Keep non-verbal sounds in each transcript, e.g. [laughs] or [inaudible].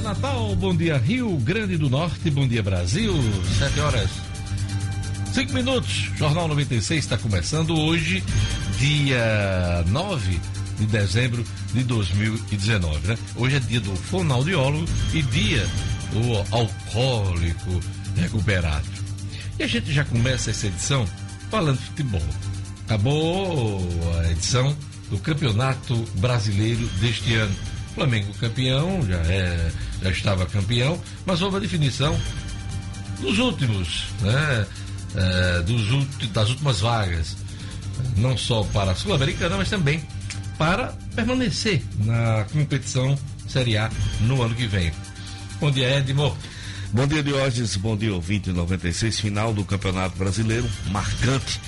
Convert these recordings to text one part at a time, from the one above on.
dia Natal, bom dia Rio Grande do Norte, bom dia Brasil. Sete horas, cinco minutos. Jornal 96 está começando hoje, dia 9 de dezembro de 2019, né? Hoje é dia do fonoaudiólogo e dia do alcoólico recuperado. E a gente já começa essa edição falando de futebol. Acabou a edição do Campeonato Brasileiro deste ano. Flamengo campeão, já, é, já estava campeão, mas houve a definição dos últimos, né? É, dos, das últimas vagas, não só para a Sul-Americana, mas também para permanecer na competição Série A no ano que vem. Bom dia, Edmo. Bom dia, Diógenes. Bom dia, ouvinte 96, final do Campeonato Brasileiro, marcante,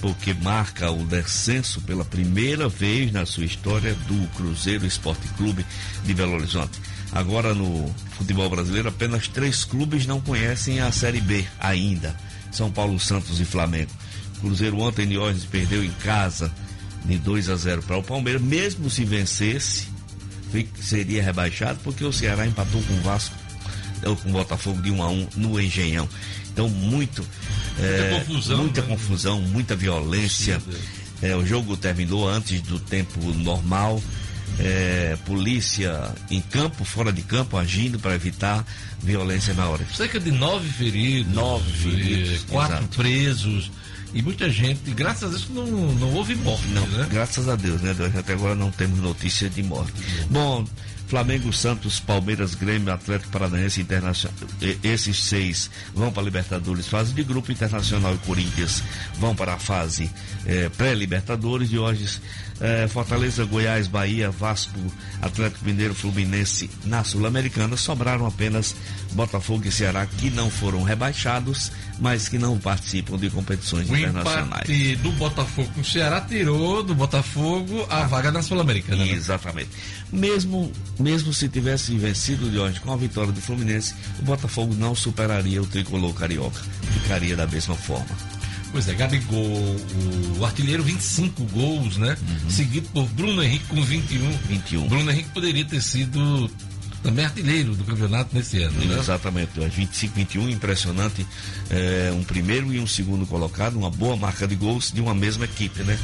porque marca o descenso pela primeira vez na sua história do Cruzeiro Esporte Clube de Belo Horizonte. Agora no futebol brasileiro, apenas três clubes não conhecem a Série B ainda: São Paulo, Santos e Flamengo. Cruzeiro ontem, Diógenes, perdeu em casa de 2 a 0 para o Palmeiras, mesmo se vencesse, seria rebaixado, porque o Ceará empatou com o Vasco, ou com o Botafogo de 1 a 1 no Engenhão. Então, muito. Muita é, confusão. Muita, né? confusão, muita violência. É, o jogo terminou antes do tempo normal. É, polícia em campo, fora de campo, agindo para evitar violência na hora. Cerca de nove feridos. Nove feridos. Quatro exato. presos. E muita gente, graças a Deus, não, não houve morte, não, né? Graças a Deus, né? Até agora não temos notícia de morte. Bom, Flamengo, Santos, Palmeiras, Grêmio, Atlético Paranaense Internacional. Esses seis vão para a Libertadores, fase de grupo internacional e Corinthians vão para a fase eh, pré-Libertadores. E hoje eh, Fortaleza, Goiás, Bahia, Vasco, Atlético Mineiro, Fluminense na Sul-Americana. Sobraram apenas Botafogo e Ceará que não foram rebaixados, mas que não participam de competições o internacionais. O empate do Botafogo com o Ceará tirou do Botafogo a ah, vaga na Sul-Americana. Né? Exatamente. Mesmo mesmo se tivesse vencido de hoje com a vitória do Fluminense, o Botafogo não superaria o tricolor carioca. Ficaria da mesma forma. Pois é, Gabigol, o artilheiro 25 gols, né? Uhum. Seguido por Bruno Henrique com 21. 21. Bruno Henrique poderia ter sido também artilheiro do campeonato nesse ano, né? Exatamente, 25, 21, impressionante. É, um primeiro e um segundo colocado, uma boa marca de gols de uma mesma equipe, né?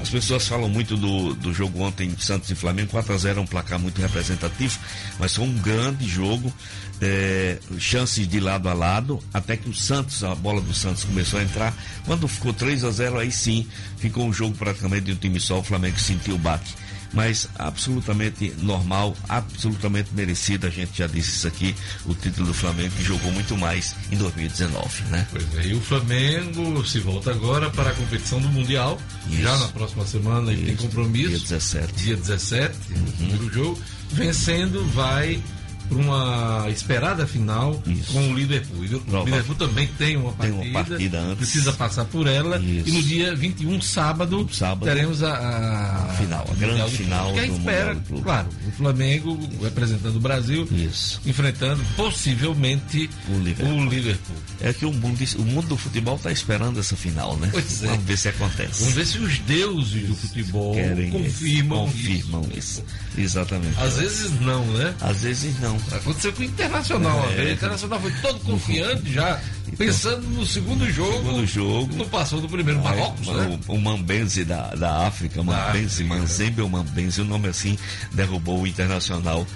As pessoas falam muito do, do jogo ontem Santos e Flamengo, 4 a 0 é um placar muito representativo, mas foi um grande jogo, é, chances de lado a lado, até que o Santos, a bola do Santos começou a entrar. Quando ficou 3 a 0 aí sim, ficou um jogo praticamente de um time só, o Flamengo sentiu o baque mas absolutamente normal, absolutamente merecido. A gente já disse isso aqui, o título do Flamengo que jogou muito mais em 2019, né? Pois é, e o Flamengo se volta agora para a competição do Mundial. Isso. Já na próxima semana ele tem compromisso. Dia 17. Dia 17, uhum. o primeiro jogo. Vencendo, vai para uma esperada final Isso. com o Liverpool. O Liverpool também tem uma partida, tem uma partida antes. precisa passar por ela. Isso. E no dia 21, sábado, um sábado teremos a, a, final, a grande final. Que espera, claro, o Flamengo representando o Brasil, Isso. enfrentando possivelmente o Liverpool. o Liverpool. É que o mundo, o mundo do futebol está esperando essa final, né? Pois é. Vamos ver se acontece. Vamos ver se os deuses do futebol Querem confirmam, confirmam isso. isso. Exatamente. Às vezes não, né? Às vezes não. Aconteceu com o Internacional. É. O Internacional foi todo confiante já, então, pensando no segundo jogo. Segundo jogo. Não passou do primeiro Marrocos, né? O, o Mambense da, da África, Mambense, Manzembe ou Mambense, o nome assim, derrubou o Internacional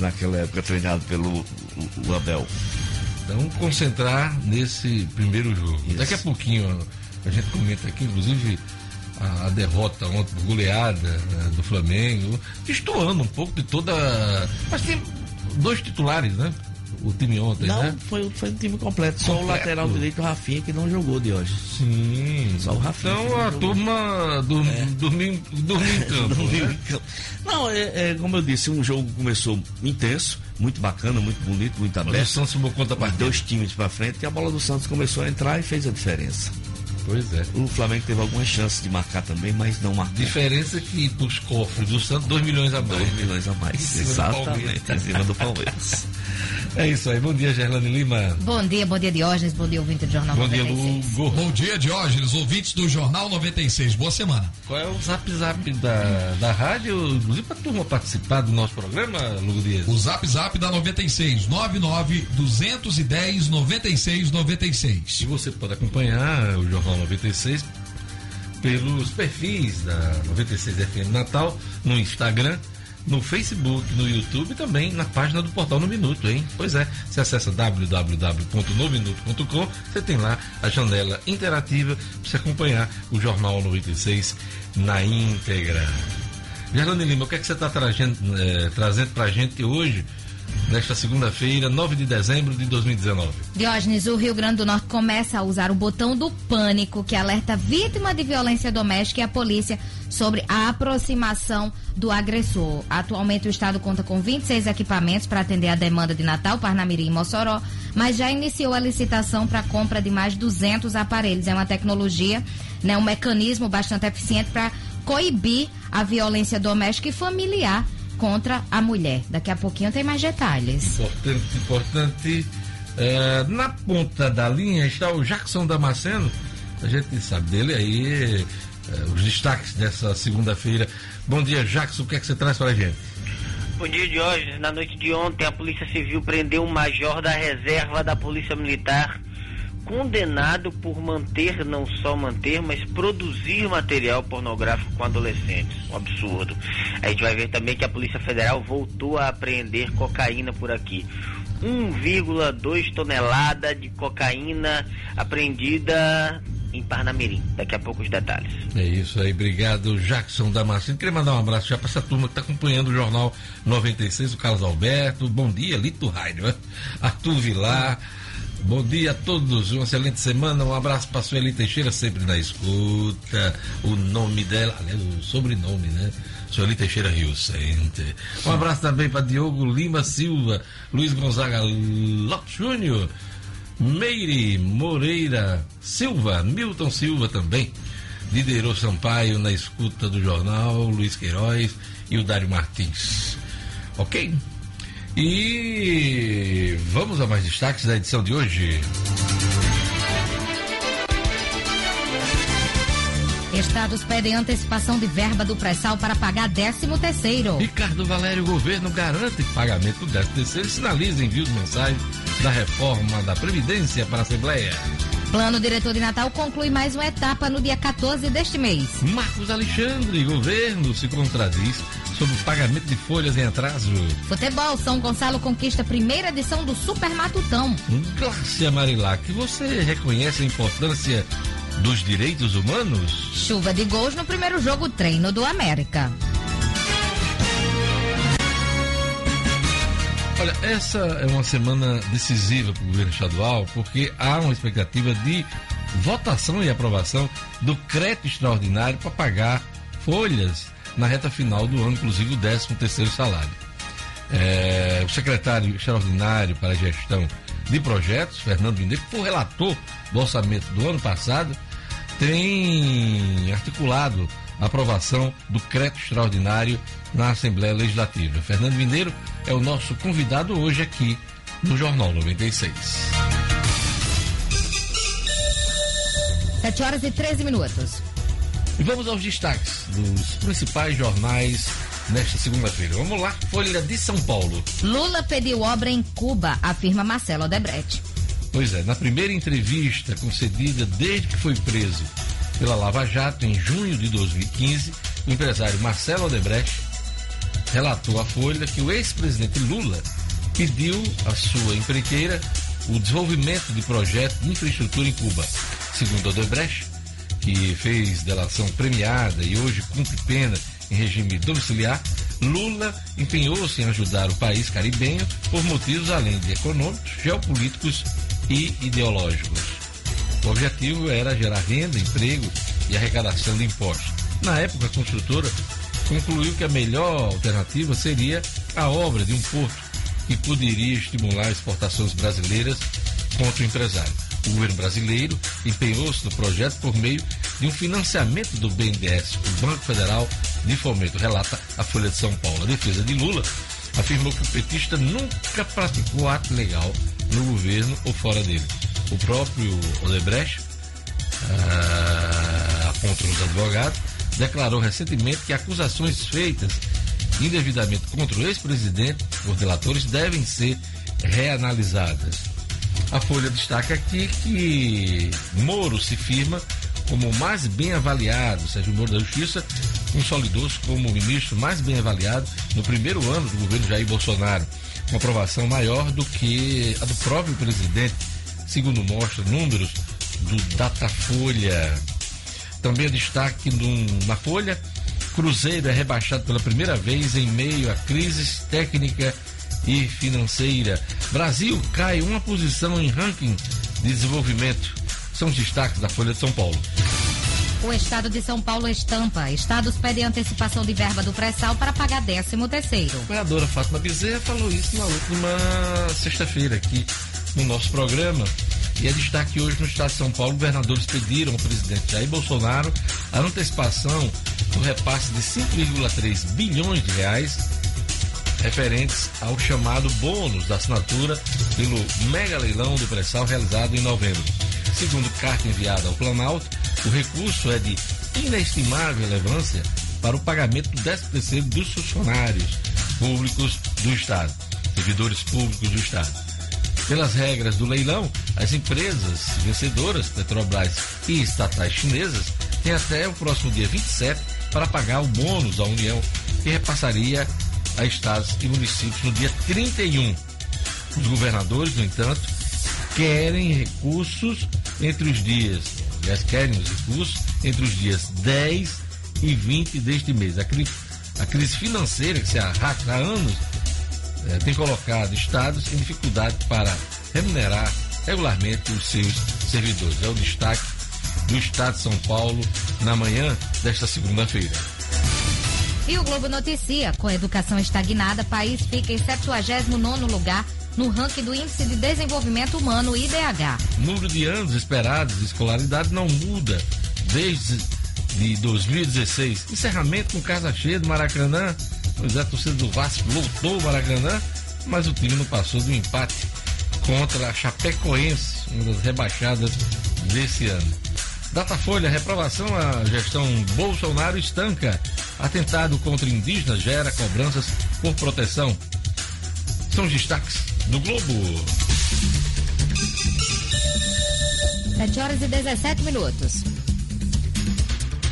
naquela época treinado pelo o, o Abel. Então, concentrar nesse primeiro jogo. Isso. Daqui a pouquinho a gente comenta aqui, inclusive a, a derrota ontem, goleada né, do Flamengo, destoando um pouco de toda. Mas tem dois titulares, né? O time ontem, não, né? foi, foi um time completo. Só completo. o lateral direito, o Rafinha, que não jogou de hoje. Sim. Só o Rafinha. Então a turma do, é. dormiu, dormiu em campo. [laughs] dormiu né? em campo. Não, é, é, como eu disse, um jogo começou intenso, muito bacana, muito bonito, muito aberto. O Santos tomou conta para Dois times para frente e a bola do Santos começou a entrar e fez a diferença. Pois é. O Flamengo teve algumas chances de marcar também, mas não marcou. Diferença que dos cofres do Santos, 2 milhões a mais. 2 milhões a mais, exatamente, em cima do Palmeiras. [laughs] É isso aí. Bom dia, Gerlane Lima. Bom dia, bom dia, Diógenes. Bom dia, ouvinte do Jornal bom 96. Bom dia, Lugo. Bom dia, Diógenes, ouvintes do Jornal 96. Boa semana. Qual é o zap zap da, da rádio? Inclusive para a turma participar do nosso programa, Lugo Dias. O zap zap da 96, 99 210 96 96. E você pode acompanhar o Jornal 96 pelos perfis da 96 FM Natal no Instagram no Facebook, no YouTube e também na página do Portal No Minuto, hein? Pois é, você acessa www.nominuto.com, você tem lá a janela interativa para você acompanhar o Jornal 96 na íntegra. Gerlane Lima, o que é que você está trazendo, é, trazendo para a gente hoje nesta segunda-feira, 9 de dezembro de 2019. Diógenes, o Rio Grande do Norte começa a usar o botão do pânico que alerta vítima de violência doméstica e a polícia sobre a aproximação do agressor. Atualmente o estado conta com 26 equipamentos para atender a demanda de Natal, Parnamirim e Mossoró, mas já iniciou a licitação para a compra de mais 200 aparelhos. É uma tecnologia, né, um mecanismo bastante eficiente para coibir a violência doméstica e familiar contra a mulher. Daqui a pouquinho tem mais detalhes. Importante, importante. É, na ponta da linha está o Jackson Damasceno. A gente sabe dele aí, é, os destaques dessa segunda-feira. Bom dia, Jackson. O que é que você traz para a gente? Bom dia, Jorge. Na noite de ontem, a Polícia Civil prendeu um major da reserva da Polícia Militar condenado por manter, não só manter, mas produzir material pornográfico com adolescentes. Um absurdo. A gente vai ver também que a Polícia Federal voltou a apreender cocaína por aqui. 1,2 tonelada de cocaína apreendida em Parnamirim. Daqui a pouco os detalhes. É isso aí, obrigado, Jackson Damasceno. Queria mandar um abraço já para essa turma que está acompanhando o Jornal 96, o Carlos Alberto. Bom dia, Lito Rainer, Arthur Vilar. Bom dia a todos, uma excelente semana. Um abraço para Sueli Teixeira, sempre na escuta. O nome dela, o sobrenome, né? Sueli Teixeira Rio Center. Um abraço também para Diogo Lima Silva, Luiz Gonzaga Lopes Júnior, Meire Moreira Silva, Milton Silva também. Liderou Sampaio na escuta do jornal, Luiz Queiroz e o Dário Martins. Ok? E vamos a mais destaques da edição de hoje. Estados pedem antecipação de verba do pré-sal para pagar 13 terceiro. Ricardo Valério, o governo garante pagamento do 13 terceiro e sinaliza envio de mensagem da reforma da Previdência para a Assembleia. Plano diretor de Natal conclui mais uma etapa no dia 14 deste mês. Marcos Alexandre, governo se contradiz sobre o pagamento de folhas em atraso. Futebol, São Gonçalo conquista a primeira edição do Super Matutão. Glácia Marilac, você reconhece a importância dos direitos humanos? Chuva de gols no primeiro jogo treino do América. Olha, essa é uma semana decisiva para o governo estadual, porque há uma expectativa de votação e aprovação do crédito extraordinário para pagar folhas na reta final do ano, inclusive o 13 terceiro salário. É, o secretário extraordinário para a gestão de projetos, Fernando Mineiro, que foi relator do orçamento do ano passado, tem articulado a aprovação do crédito extraordinário na Assembleia Legislativa. Fernando Mineiro é o nosso convidado hoje aqui no Jornal 96. 7 horas e 13 minutos. E vamos aos destaques dos principais jornais nesta segunda-feira. Vamos lá, Folha de São Paulo. Lula pediu obra em Cuba, afirma Marcelo Odebrecht. Pois é, na primeira entrevista concedida desde que foi preso pela Lava Jato em junho de 2015, o empresário Marcelo Odebrecht relatou à Folha que o ex-presidente Lula pediu à sua empreiteira o desenvolvimento de projetos de infraestrutura em Cuba. Segundo Odebrecht, que fez delação premiada e hoje cumpre pena em regime domiciliar, Lula empenhou-se em ajudar o país caribenho por motivos além de econômicos, geopolíticos e ideológicos. O objetivo era gerar renda, emprego e arrecadação de impostos. Na época, a construtora concluiu que a melhor alternativa seria a obra de um porto que poderia estimular exportações brasileiras contra o empresário. O governo brasileiro empenhou-se no projeto por meio de um financiamento do BNDES, o Banco Federal de Fomento, relata a Folha de São Paulo. A defesa de Lula afirmou que o petista nunca praticou ato legal no governo ou fora dele. O próprio Odebrecht, ah, apontam os advogados, declarou recentemente que acusações feitas indevidamente contra o ex-presidente por delatores devem ser reanalisadas. A Folha destaca aqui que Moro se firma como o mais bem avaliado, Sérgio Moro da Justiça consolidou-se como o ministro mais bem avaliado no primeiro ano do governo Jair Bolsonaro, com aprovação maior do que a do próprio presidente, segundo mostra números do Datafolha. Também destaque na Folha, Cruzeiro é rebaixado pela primeira vez em meio a crises técnica e financeira. Brasil cai uma posição em ranking de desenvolvimento. São os destaques da Folha de São Paulo. O Estado de São Paulo estampa. Estados pedem antecipação de verba do pré-sal para pagar 13 terceiro. A vereadora Fátima Bezerra falou isso na última sexta-feira aqui no nosso programa. E é destaque hoje no Estado de São Paulo, governadores pediram ao presidente Jair Bolsonaro a antecipação do repasse de 5,3 bilhões de reais referentes ao chamado bônus da assinatura pelo mega leilão do pré-sal realizado em novembro. Segundo carta enviada ao Planalto, o recurso é de inestimável relevância para o pagamento do 13 dos funcionários públicos do Estado, servidores públicos do Estado. Pelas regras do leilão, as empresas vencedoras, Petrobras e estatais chinesas, têm até o próximo dia 27 para pagar o bônus da União, que repassaria a estados e municípios no dia 31. Os governadores, no entanto, querem recursos entre os dias, aliás, querem os recursos entre os dias 10 e 20 deste mês. A crise, a crise financeira que se arrasta há anos é, tem colocado estados em dificuldade para remunerar regularmente os seus servidores. É o destaque do Estado de São Paulo na manhã desta segunda-feira. E o Globo noticia, com educação estagnada, país fica em 79 lugar no ranking do Índice de Desenvolvimento Humano, IDH. O número de anos esperados de escolaridade não muda desde de 2016. Encerramento com casa cheia do Maracanã. Pois é, a torcida do Vasco lotou o Maracanã, mas o time não passou do empate contra a Chapecoense, uma das rebaixadas desse ano. Datafolha, reprovação à gestão Bolsonaro estanca. Atentado contra indígenas gera cobranças por proteção. São os destaques do Globo. 7 horas e 17 minutos.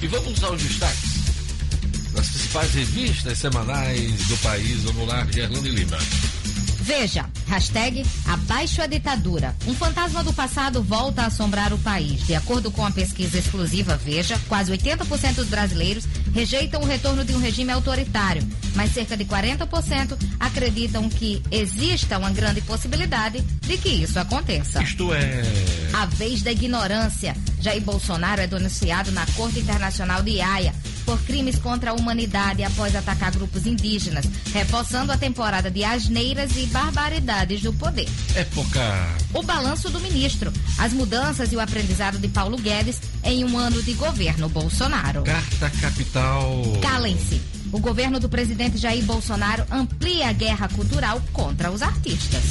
E vamos aos destaques das principais revistas semanais do país. Vamos lá, Gerlando e Lima. Veja, hashtag abaixo a ditadura. Um fantasma do passado volta a assombrar o país. De acordo com a pesquisa exclusiva Veja, quase 80% dos brasileiros rejeitam o retorno de um regime autoritário, mas cerca de 40% acreditam que exista uma grande possibilidade de que isso aconteça. Isto é. A vez da ignorância. Jair Bolsonaro é denunciado na Corte Internacional de Haia por crimes contra a humanidade após atacar grupos indígenas, reforçando a temporada de asneiras e barbaridades do poder. Época. O balanço do ministro, as mudanças e o aprendizado de Paulo Guedes em um ano de governo Bolsonaro. Carta Capital. Calem-se. O governo do presidente Jair Bolsonaro amplia a guerra cultural contra os artistas.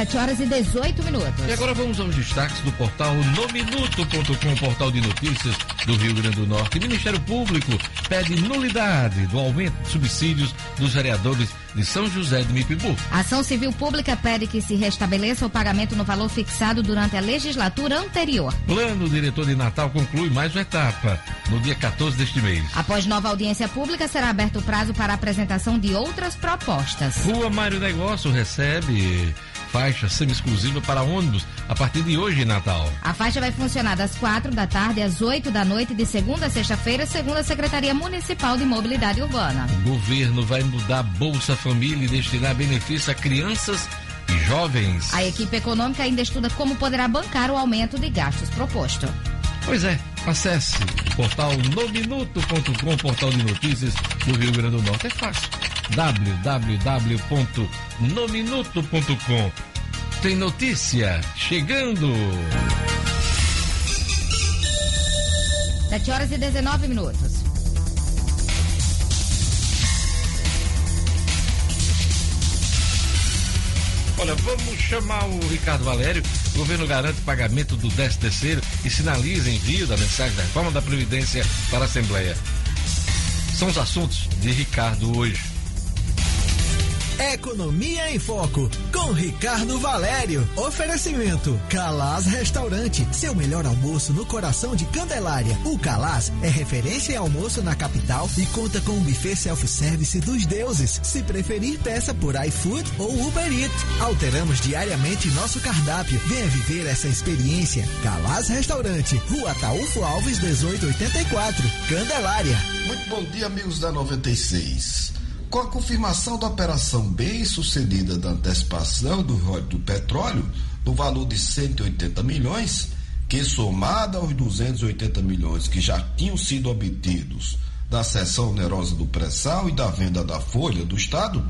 Sete horas e 18 minutos. E agora vamos aos destaques do portal nominuto.com, portal de notícias do Rio Grande do Norte. O Ministério Público pede nulidade do aumento de subsídios dos vereadores de São José de Mipibu. A ação civil pública pede que se restabeleça o pagamento no valor fixado durante a legislatura anterior. Plano diretor de Natal conclui mais uma etapa no dia 14 deste mês. Após nova audiência pública, será aberto o prazo para a apresentação de outras propostas. Rua Mário Negócio recebe faixa semi-exclusiva para ônibus a partir de hoje em Natal. A faixa vai funcionar das quatro da tarde às 8 da noite de segunda a sexta-feira, segundo a Secretaria Municipal de Mobilidade Urbana. O governo vai mudar Bolsa Família e destinar benefício a crianças e jovens. A equipe econômica ainda estuda como poderá bancar o aumento de gastos proposto. Pois é, acesse portal nominuto.com, portal de notícias do Rio Grande do Norte. É fácil www.nominuto.com. Tem notícia chegando. 7 horas e 19 minutos. Olha, vamos chamar o Ricardo Valério. O governo garante pagamento do 10 terceiro e sinaliza envio da mensagem da reforma da Previdência para a Assembleia. São os assuntos de Ricardo hoje. Economia em Foco, com Ricardo Valério. Oferecimento: Calaz Restaurante, seu melhor almoço no coração de Candelária. O Calaz é referência em almoço na capital e conta com um buffet self-service dos deuses. Se preferir, peça por iFood ou Uber Eats. Alteramos diariamente nosso cardápio. Venha viver essa experiência. Calaz Restaurante, Rua Taúfo Alves, 1884, Candelária. Muito bom dia, amigos da 96. Com a confirmação da operação bem sucedida da antecipação do do petróleo, no valor de 180 milhões, que somada aos 280 milhões que já tinham sido obtidos da cessão onerosa do pré-sal e da venda da folha do Estado,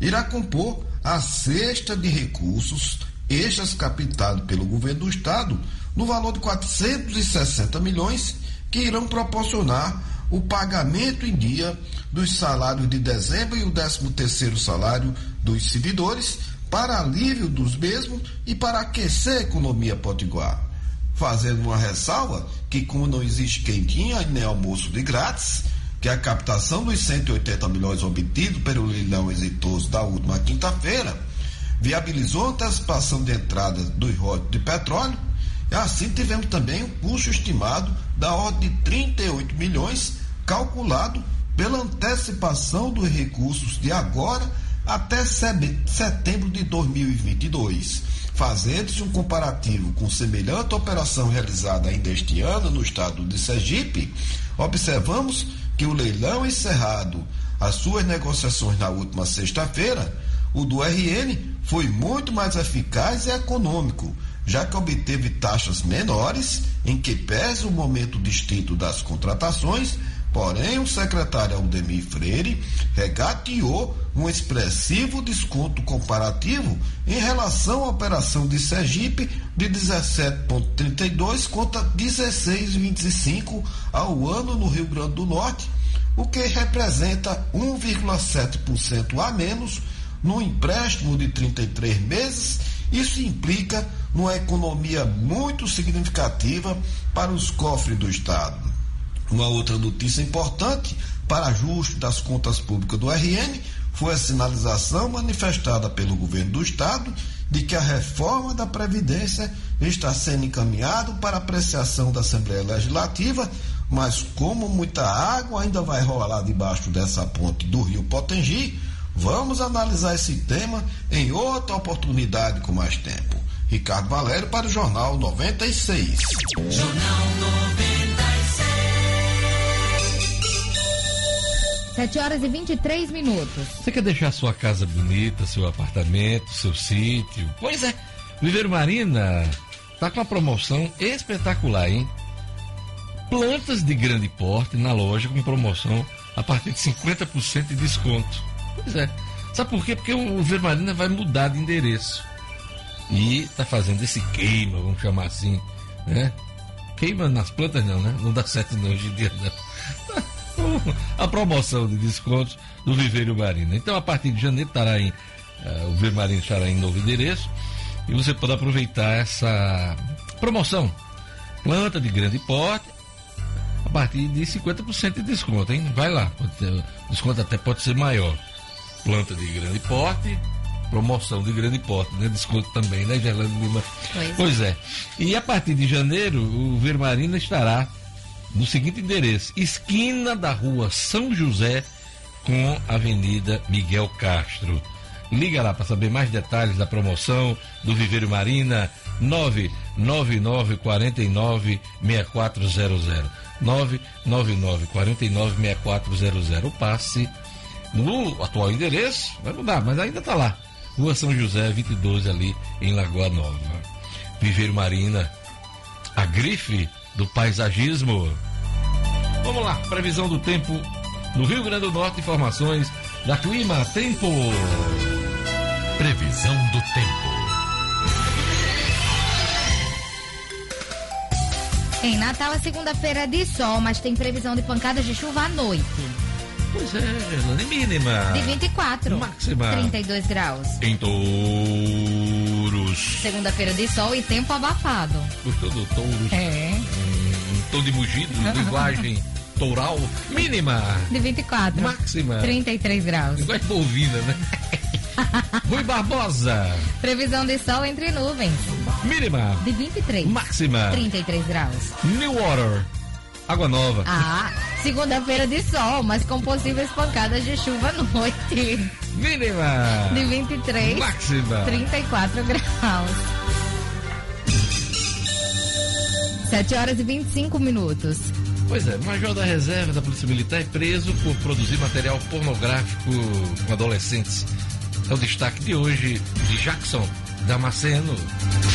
irá compor a cesta de recursos extras captados pelo governo do Estado no valor de 460 milhões que irão proporcionar o pagamento em dia dos salários de dezembro e o 13 terceiro salário dos servidores para alívio dos mesmos e para aquecer a economia potiguar. Fazendo uma ressalva que como não existe quentinha nem almoço de grátis, que a captação dos 180 milhões obtidos pelo leilão exitoso da última quinta-feira viabilizou a antecipação de entrada dos royalties de petróleo e assim tivemos também um custo estimado da ordem de 38 milhões calculado pela antecipação dos recursos de agora até setembro de 2022. Fazendo-se um comparativo com semelhante operação realizada ainda este ano no estado de Sergipe, observamos que o leilão encerrado as suas negociações na última sexta-feira, o do RN foi muito mais eficaz e econômico, já que obteve taxas menores, em que pese o momento distinto das contratações, Porém, o secretário Aldemir Freire regateou um expressivo desconto comparativo em relação à operação de Sergipe de 17,32 contra 16,25 ao ano no Rio Grande do Norte, o que representa 1,7% a menos no empréstimo de 33 meses. Isso implica uma economia muito significativa para os cofres do Estado. Uma outra notícia importante para ajuste das contas públicas do RN foi a sinalização manifestada pelo governo do estado de que a reforma da Previdência está sendo encaminhada para apreciação da Assembleia Legislativa, mas como muita água ainda vai rolar debaixo dessa ponte do Rio Potengi, vamos analisar esse tema em outra oportunidade com mais tempo. Ricardo Valério para o Jornal 96. Jornal 96. 7 horas e 23 minutos. Você quer deixar sua casa bonita, seu apartamento, seu sítio? Pois é, Viveiro Marina tá com uma promoção espetacular, hein? Plantas de grande porte na loja com promoção a partir de 50% de desconto. Pois é. Sabe por quê? Porque o Viveiro Marina vai mudar de endereço. E tá fazendo esse queima, vamos chamar assim, né? Queima nas plantas não, né? Não dá certo não hoje em dia não. [laughs] a promoção de descontos do Viveiro Marina. Então, a partir de janeiro, estará em, uh, o Viveiro Marina estará em novo endereço e você pode aproveitar essa promoção. Planta de grande porte, a partir de 50% de desconto, hein? Vai lá, ter, desconto até pode ser maior. Planta de grande porte, promoção de grande porte, né? Desconto também, né, Gerlando Lima? Pois, pois é. E a partir de janeiro, o Vermarina estará no seguinte endereço: esquina da rua São José com a Avenida Miguel Castro. Liga lá para saber mais detalhes da promoção do Viveiro Marina 999 49 6400 999 49 6400 o passe no atual endereço vai mudar, mas ainda está lá. Rua São José 22 ali em Lagoa Nova. Viveiro Marina, a grife do paisagismo. Vamos lá, previsão do tempo no Rio Grande do Norte, informações da Clima Tempo. Previsão do tempo. Em Natal é segunda-feira de sol, mas tem previsão de pancadas de chuva à noite. Pois é, Gerlane, mínima. De 24. Máxima. 32 graus. Em touros. Segunda-feira de sol e tempo abafado. Gostou do touros? É. Um tom de mugido, linguagem toural. Mínima. De 24. Máxima. 33 graus. Linguagem bovina, né? [laughs] Rui Barbosa. Previsão de sol entre nuvens. Mínima. De 23. Máxima. 33 graus. New Water. Água Nova. Ah, segunda-feira de sol, mas com possíveis pancadas de chuva à noite. Mínima. De 23. Máxima. 34 graus. 7 horas e 25 minutos. Pois é, major da reserva da Polícia Militar é preso por produzir material pornográfico com adolescentes. É o destaque de hoje de Jackson Damasceno.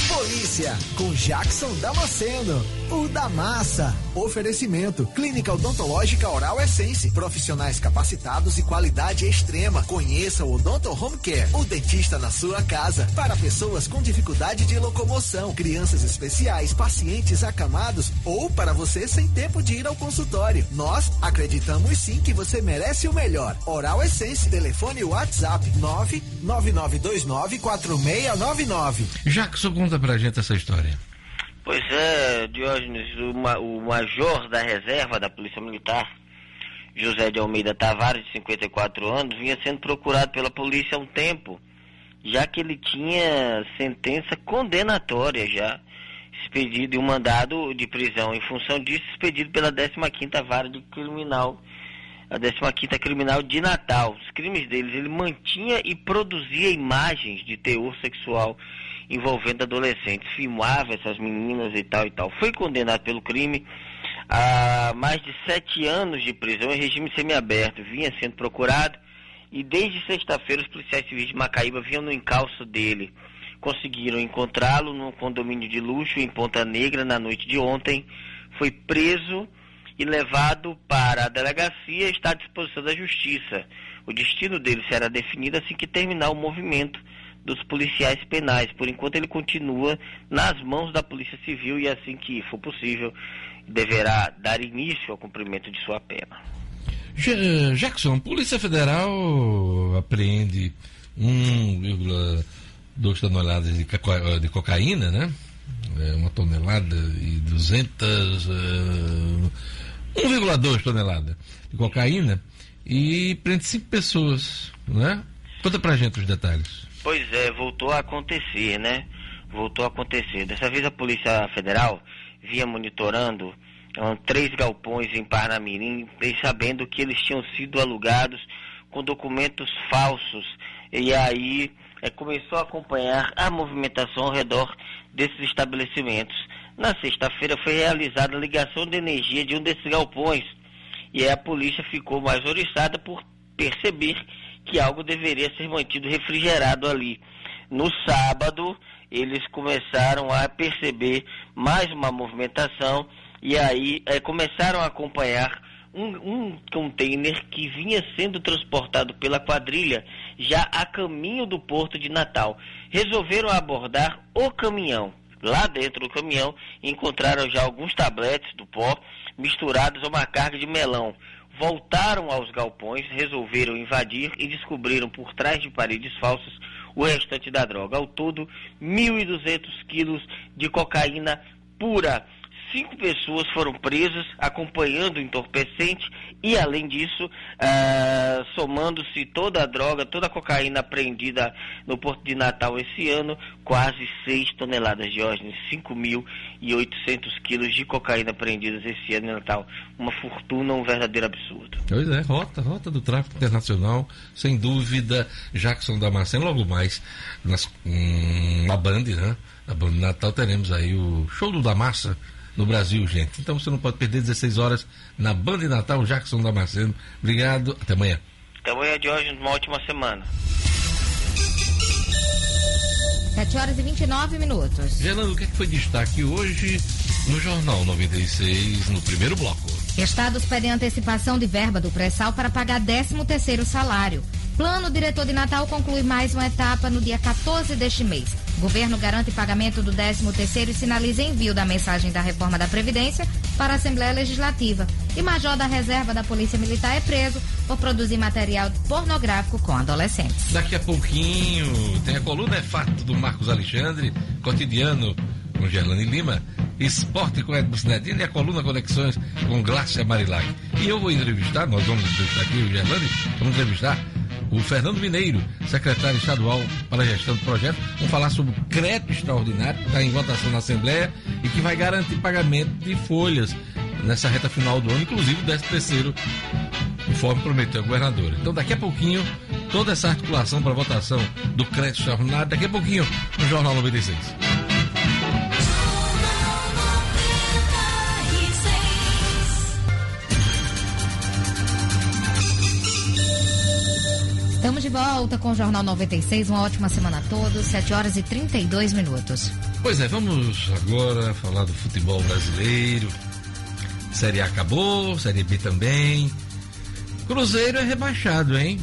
Polícia, com Jackson Damasceno. O da massa. Oferecimento. Clínica Odontológica Oral Essence. Profissionais capacitados e qualidade extrema. Conheça o Odonto Home Care. O dentista na sua casa. Para pessoas com dificuldade de locomoção, crianças especiais, pacientes acamados ou para você sem tempo de ir ao consultório. Nós acreditamos sim que você merece o melhor. Oral Essence. Telefone WhatsApp 999294699. Jackson, conta pra gente essa história. Pois é, Diógenes, o, ma- o major da reserva da Polícia Militar, José de Almeida Tavares, de 54 anos, vinha sendo procurado pela polícia há um tempo, já que ele tinha sentença condenatória já, expedido e um mandado de prisão. Em função disso, expedido pela 15ª Vara de Criminal, a 15ª Criminal de Natal. Os crimes deles, ele mantinha e produzia imagens de teor sexual envolvendo adolescentes, filmava essas meninas e tal e tal. Foi condenado pelo crime a mais de sete anos de prisão em regime semiaberto, vinha sendo procurado e desde sexta-feira os policiais civis de Macaíba vinham no encalço dele. Conseguiram encontrá-lo num condomínio de luxo em Ponta Negra na noite de ontem. Foi preso e levado para a delegacia está à disposição da justiça. O destino dele será definido assim que terminar o movimento dos policiais penais. Por enquanto ele continua nas mãos da Polícia Civil e assim que for possível deverá dar início ao cumprimento de sua pena. Ja- Jackson, Polícia Federal apreende 1,2 toneladas de, caco- de cocaína, né? É, uma tonelada e 200. eh, 1,2 tonelada de cocaína e prende cinco pessoas, né? Conta pra gente os detalhes. Pois é, voltou a acontecer, né? Voltou a acontecer. Dessa vez a Polícia Federal vinha monitorando ah, três galpões em Parnamirim, sabendo que eles tinham sido alugados com documentos falsos. E aí eh, começou a acompanhar a movimentação ao redor desses estabelecimentos. Na sexta-feira foi realizada a ligação de energia de um desses galpões. E aí a polícia ficou mais oriçada por perceber que algo deveria ser mantido refrigerado ali. No sábado, eles começaram a perceber mais uma movimentação e aí eh, começaram a acompanhar um, um container que vinha sendo transportado pela quadrilha já a caminho do porto de Natal. Resolveram abordar o caminhão. Lá dentro do caminhão encontraram já alguns tabletes do pó misturados a uma carga de melão. Voltaram aos galpões, resolveram invadir e descobriram por trás de paredes falsas o restante da droga. Ao todo, 1.200 quilos de cocaína pura. Cinco pessoas foram presas acompanhando o entorpecente e, além disso, ah, somando-se toda a droga, toda a cocaína apreendida no Porto de Natal esse ano, quase 6 toneladas de órgãos, 5.800 quilos de cocaína apreendidas esse ano em Natal. Uma fortuna, um verdadeiro absurdo. Pois é, rota, rota do tráfico internacional, sem dúvida, Jackson Damasceno, logo mais nas, hum, na Band, né? Na Band Natal teremos aí o show do da massa no Brasil, gente. Então você não pode perder 16 horas na Band de Natal, Jackson Damasceno. Obrigado, até amanhã. Até amanhã de hoje, uma ótima semana. 7 horas e 29 minutos. Gelando, o que, é que foi destaque hoje no Jornal 96, no primeiro bloco? Estados pedem antecipação de verba do pré-sal para pagar 13º salário. Plano diretor de Natal conclui mais uma etapa no dia 14 deste mês. Governo garante pagamento do 13º e sinaliza envio da mensagem da reforma da Previdência para a Assembleia Legislativa. E major da reserva da Polícia Militar é preso por produzir material pornográfico com adolescentes. Daqui a pouquinho tem a coluna É Fato do Marcos Alexandre, cotidiano com Gerlane Lima, esporte com Edmo Sinedino e a coluna Conexões com Glácia Marilac. E eu vou entrevistar, nós vamos entrevistar aqui o Gerlane, vamos entrevistar o Fernando Mineiro, secretário estadual para a gestão do projeto. Vamos falar sobre o crédito extraordinário que está em votação na Assembleia e que vai garantir pagamento de folhas nessa reta final do ano, inclusive o 13 terceiro, conforme prometeu a governadora. Então, daqui a pouquinho, toda essa articulação para a votação do crédito extraordinário, daqui a pouquinho, no Jornal 96. Estamos de volta com o Jornal 96. Uma ótima semana a todos. 7 horas e 32 minutos. Pois é, vamos agora falar do futebol brasileiro. Série A acabou, Série B também. Cruzeiro é rebaixado, hein?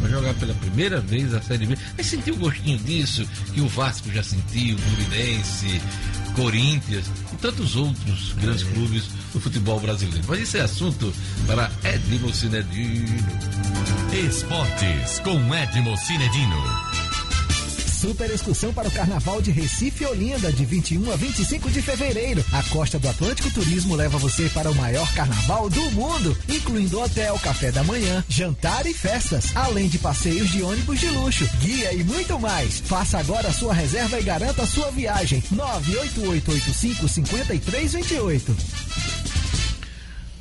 Vai jogar pela primeira vez a Série B. Mas sentiu o gostinho disso que o Vasco já sentiu, o Fluminense, Corinthians e tantos outros grandes clubes do futebol brasileiro. Mas isso é assunto para Edmo Cinedino. Esportes com Edmo Cinedino. Super excursão para o Carnaval de Recife Olinda, de 21 a 25 de fevereiro. A Costa do Atlântico Turismo leva você para o maior carnaval do mundo, incluindo hotel, café da manhã, jantar e festas, além de passeios de ônibus de luxo, guia e muito mais. Faça agora a sua reserva e garanta a sua viagem. 988855328.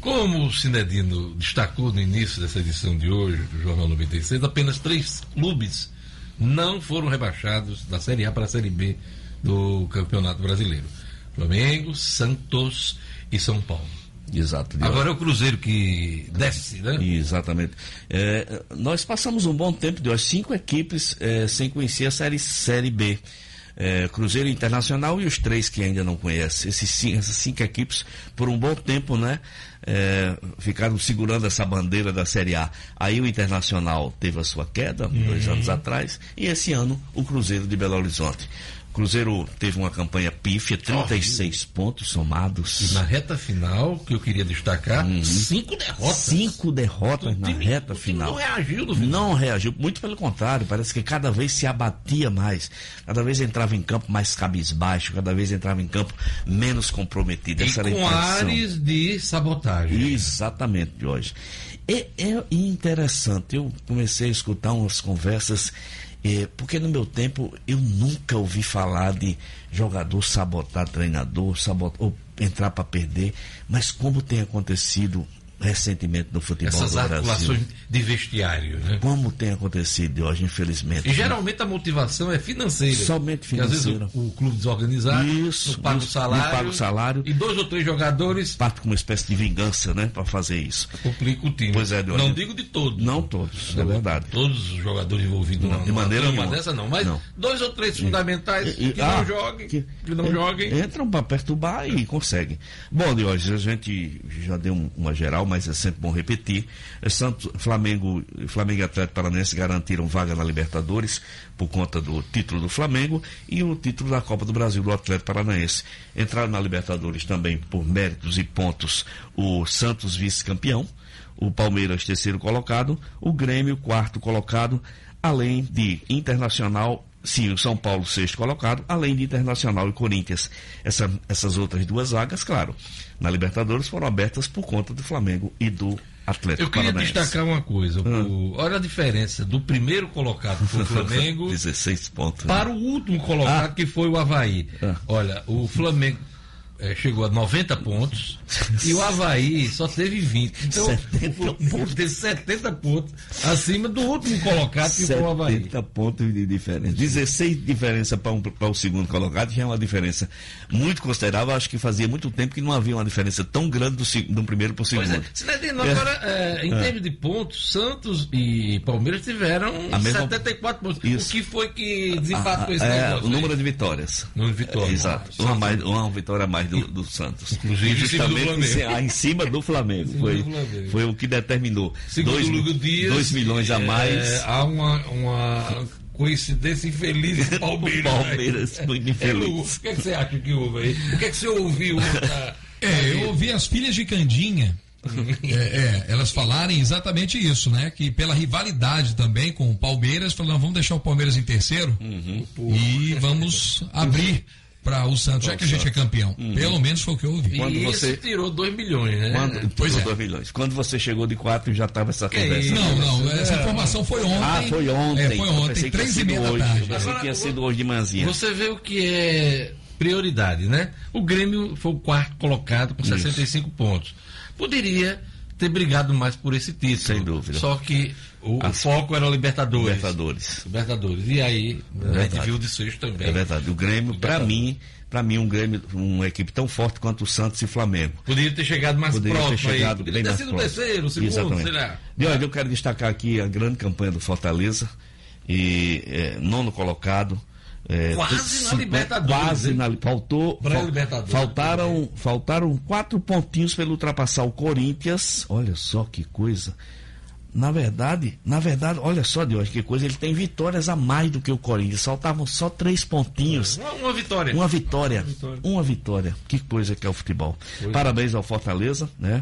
Como o Cinedino destacou no início dessa edição de hoje do Jornal 96, apenas três clubes não foram rebaixados da Série A para a Série B do Campeonato Brasileiro: Flamengo, Santos e São Paulo. Exato. Agora é o Cruzeiro que desce, né? Exatamente. É, nós passamos um bom tempo de cinco equipes é, sem conhecer a série, série B. É, Cruzeiro Internacional e os três que ainda não conhecem. Esses, essas cinco equipes, por um bom tempo, né? É, ficaram segurando essa bandeira da Série A. Aí o Internacional teve a sua queda, dois anos atrás, e esse ano o Cruzeiro de Belo Horizonte. O Cruzeiro teve uma campanha pífia, 36 pontos E somados. na reta final, que eu queria destacar, cinco derrotas. Cinco derrotas O na time- reta final. Não reagiu no final. Não reagiu, muito pelo contrário, parece que cada vez se abatia mais, cada vez entrava em campo mais cabisbaixo, cada vez entrava em campo menos comprometido. E Essa era com impressão. ares de sabotagem. Exatamente, Jorge. É, é interessante, eu comecei a escutar umas conversas, eh, porque no meu tempo eu nunca ouvi falar de jogador sabotar treinador, sabotar, ou entrar para perder, mas como tem acontecido recentemente no futebol Essas do Brasil. articulações de vestiário, né? Como tem acontecido hoje, infelizmente. E geralmente a motivação é financeira. Somente Porque às vezes financeira. o, o clube desorganizado Isso, não paga isso, o salário. não paga o salário. E dois ou três jogadores Parte com uma espécie de vingança, né, para fazer isso. complicam o time. Pois é. Não digo de todos. Não todos, é verdade. Todos os jogadores envolvidos Não, não, de maneira nenhuma. dessa não. Mas Não. dois ou três fundamentais E- e- que ah, não joguem, que, não en- joguem. Entram para perturbar e conseguem. Bom, de hoje a gente já deu um- uma geral, mas é sempre bom repetir. É Santos, Flamengo, Flamengo e Atlético Paranaense garantiram vaga na Libertadores por conta do título do Flamengo e o título da Copa do Brasil do Atlético Paranaense. Entraram na Libertadores também por méritos e pontos o Santos vice-campeão, o Palmeiras terceiro colocado, o Grêmio quarto colocado, além de Internacional Sim, o São Paulo sexto colocado, além de Internacional e Corinthians. Essa- essas outras duas vagas, claro, na Libertadores foram abertas por conta do Flamengo e do Atlético Eu queria Paranaense. destacar uma coisa. Ah. o- olha a diferença do primeiro colocado foi o [laughs] Flamengo 16 pontos. para o último colocado, Ah. que foi o Havaí. Ah. Olha, o Flamengo eh, chegou a 90 pontos e o Havaí só teve 20. Então, 70 o Flamengo teve 70 pontos acima do último colocado, que foi o Havaí. 70 pontos de diferença. 16 de diferença para um, para o segundo colocado já é uma diferença muito considerável. Acho que fazia muito tempo que não havia uma diferença tão grande do, do primeiro para o Pois segundo. é, Sinedino, agora, eh, em termos de pontos, Santos e Palmeiras tiveram A mesma- 74 pontos. Isso. O que foi que desempatou Ah, esse é, negócio? o número de vitórias. Número de vitórias. É, exato. Ah, Uma, mais, uma vitória a mais do, do Santos. Inclusive em cima do Justamente Flamengo. em- ah, em cima do Flamengo. cima Foi, do Flamengo. foi o que determinou. Segundo dois, o Lugo Dias, 2 milhões a eh, mais. há uma, uma coincidência infeliz [laughs] do Palmeiras. Palmeiras, né? muito [laughs] É, infeliz. Lu, O que, é que você acha que houve aí? O que, é que você ouviu? [laughs] na- É, eu ouvi as filhas de Candinha. é, é, elas falarem exatamente isso, né? Que pela rivalidade também com o Palmeiras, falaram, vamos deixar o Palmeiras em terceiro e vamos abrir para o Santos, já que a gente é campeão. Pelo menos foi o que eu ouvi. Quando e você- esse tirou 2 milhões, né? Quando, Pois tirou é. 2 milhões. Quando você chegou de 4 já estava essa Que conversa. isso? Não, não, essa informação foi ontem. Ah, foi ontem. É, foi Eu ontem, pensei que três tinha e sido meia hoje. da Eu tarde. pensei que tinha sido hoje de manhã. Você vê o que é prioridade, né? O Grêmio foi o quarto colocado com 65 pontos. Poderia ter brigado mais por esse título. Sem dúvida. Só que o, o foco era o Libertadores. Libertadores. Libertadores. E aí, a gente viu de sexto também. É verdade. O Grêmio, para mim, para mim, um Grêmio, uma equipe tão forte quanto o Santos e Flamengo. Poderia ter chegado mais Poderia ter próximo chegado aí. bem Poderia ter sido o próximo. terceiro, o segundo, Exatamente. sei lá. E olha, eu quero destacar aqui a grande campanha do Fortaleza, e é, nono colocado. É, Quase na Libertadores, Quase hein? na faltou fal- Libertadores, faltaram faltaram quatro pontinhos para ultrapassar o Corinthians. Olha só que coisa na verdade na verdade olha só de hoje que coisa ele tem vitórias a mais do que o Corinthians faltavam só três pontinhos Uma, uma vitória. uma vitória, vitória. uma vitória. Que coisa que é o futebol. Parabéns ao Fortaleza, né?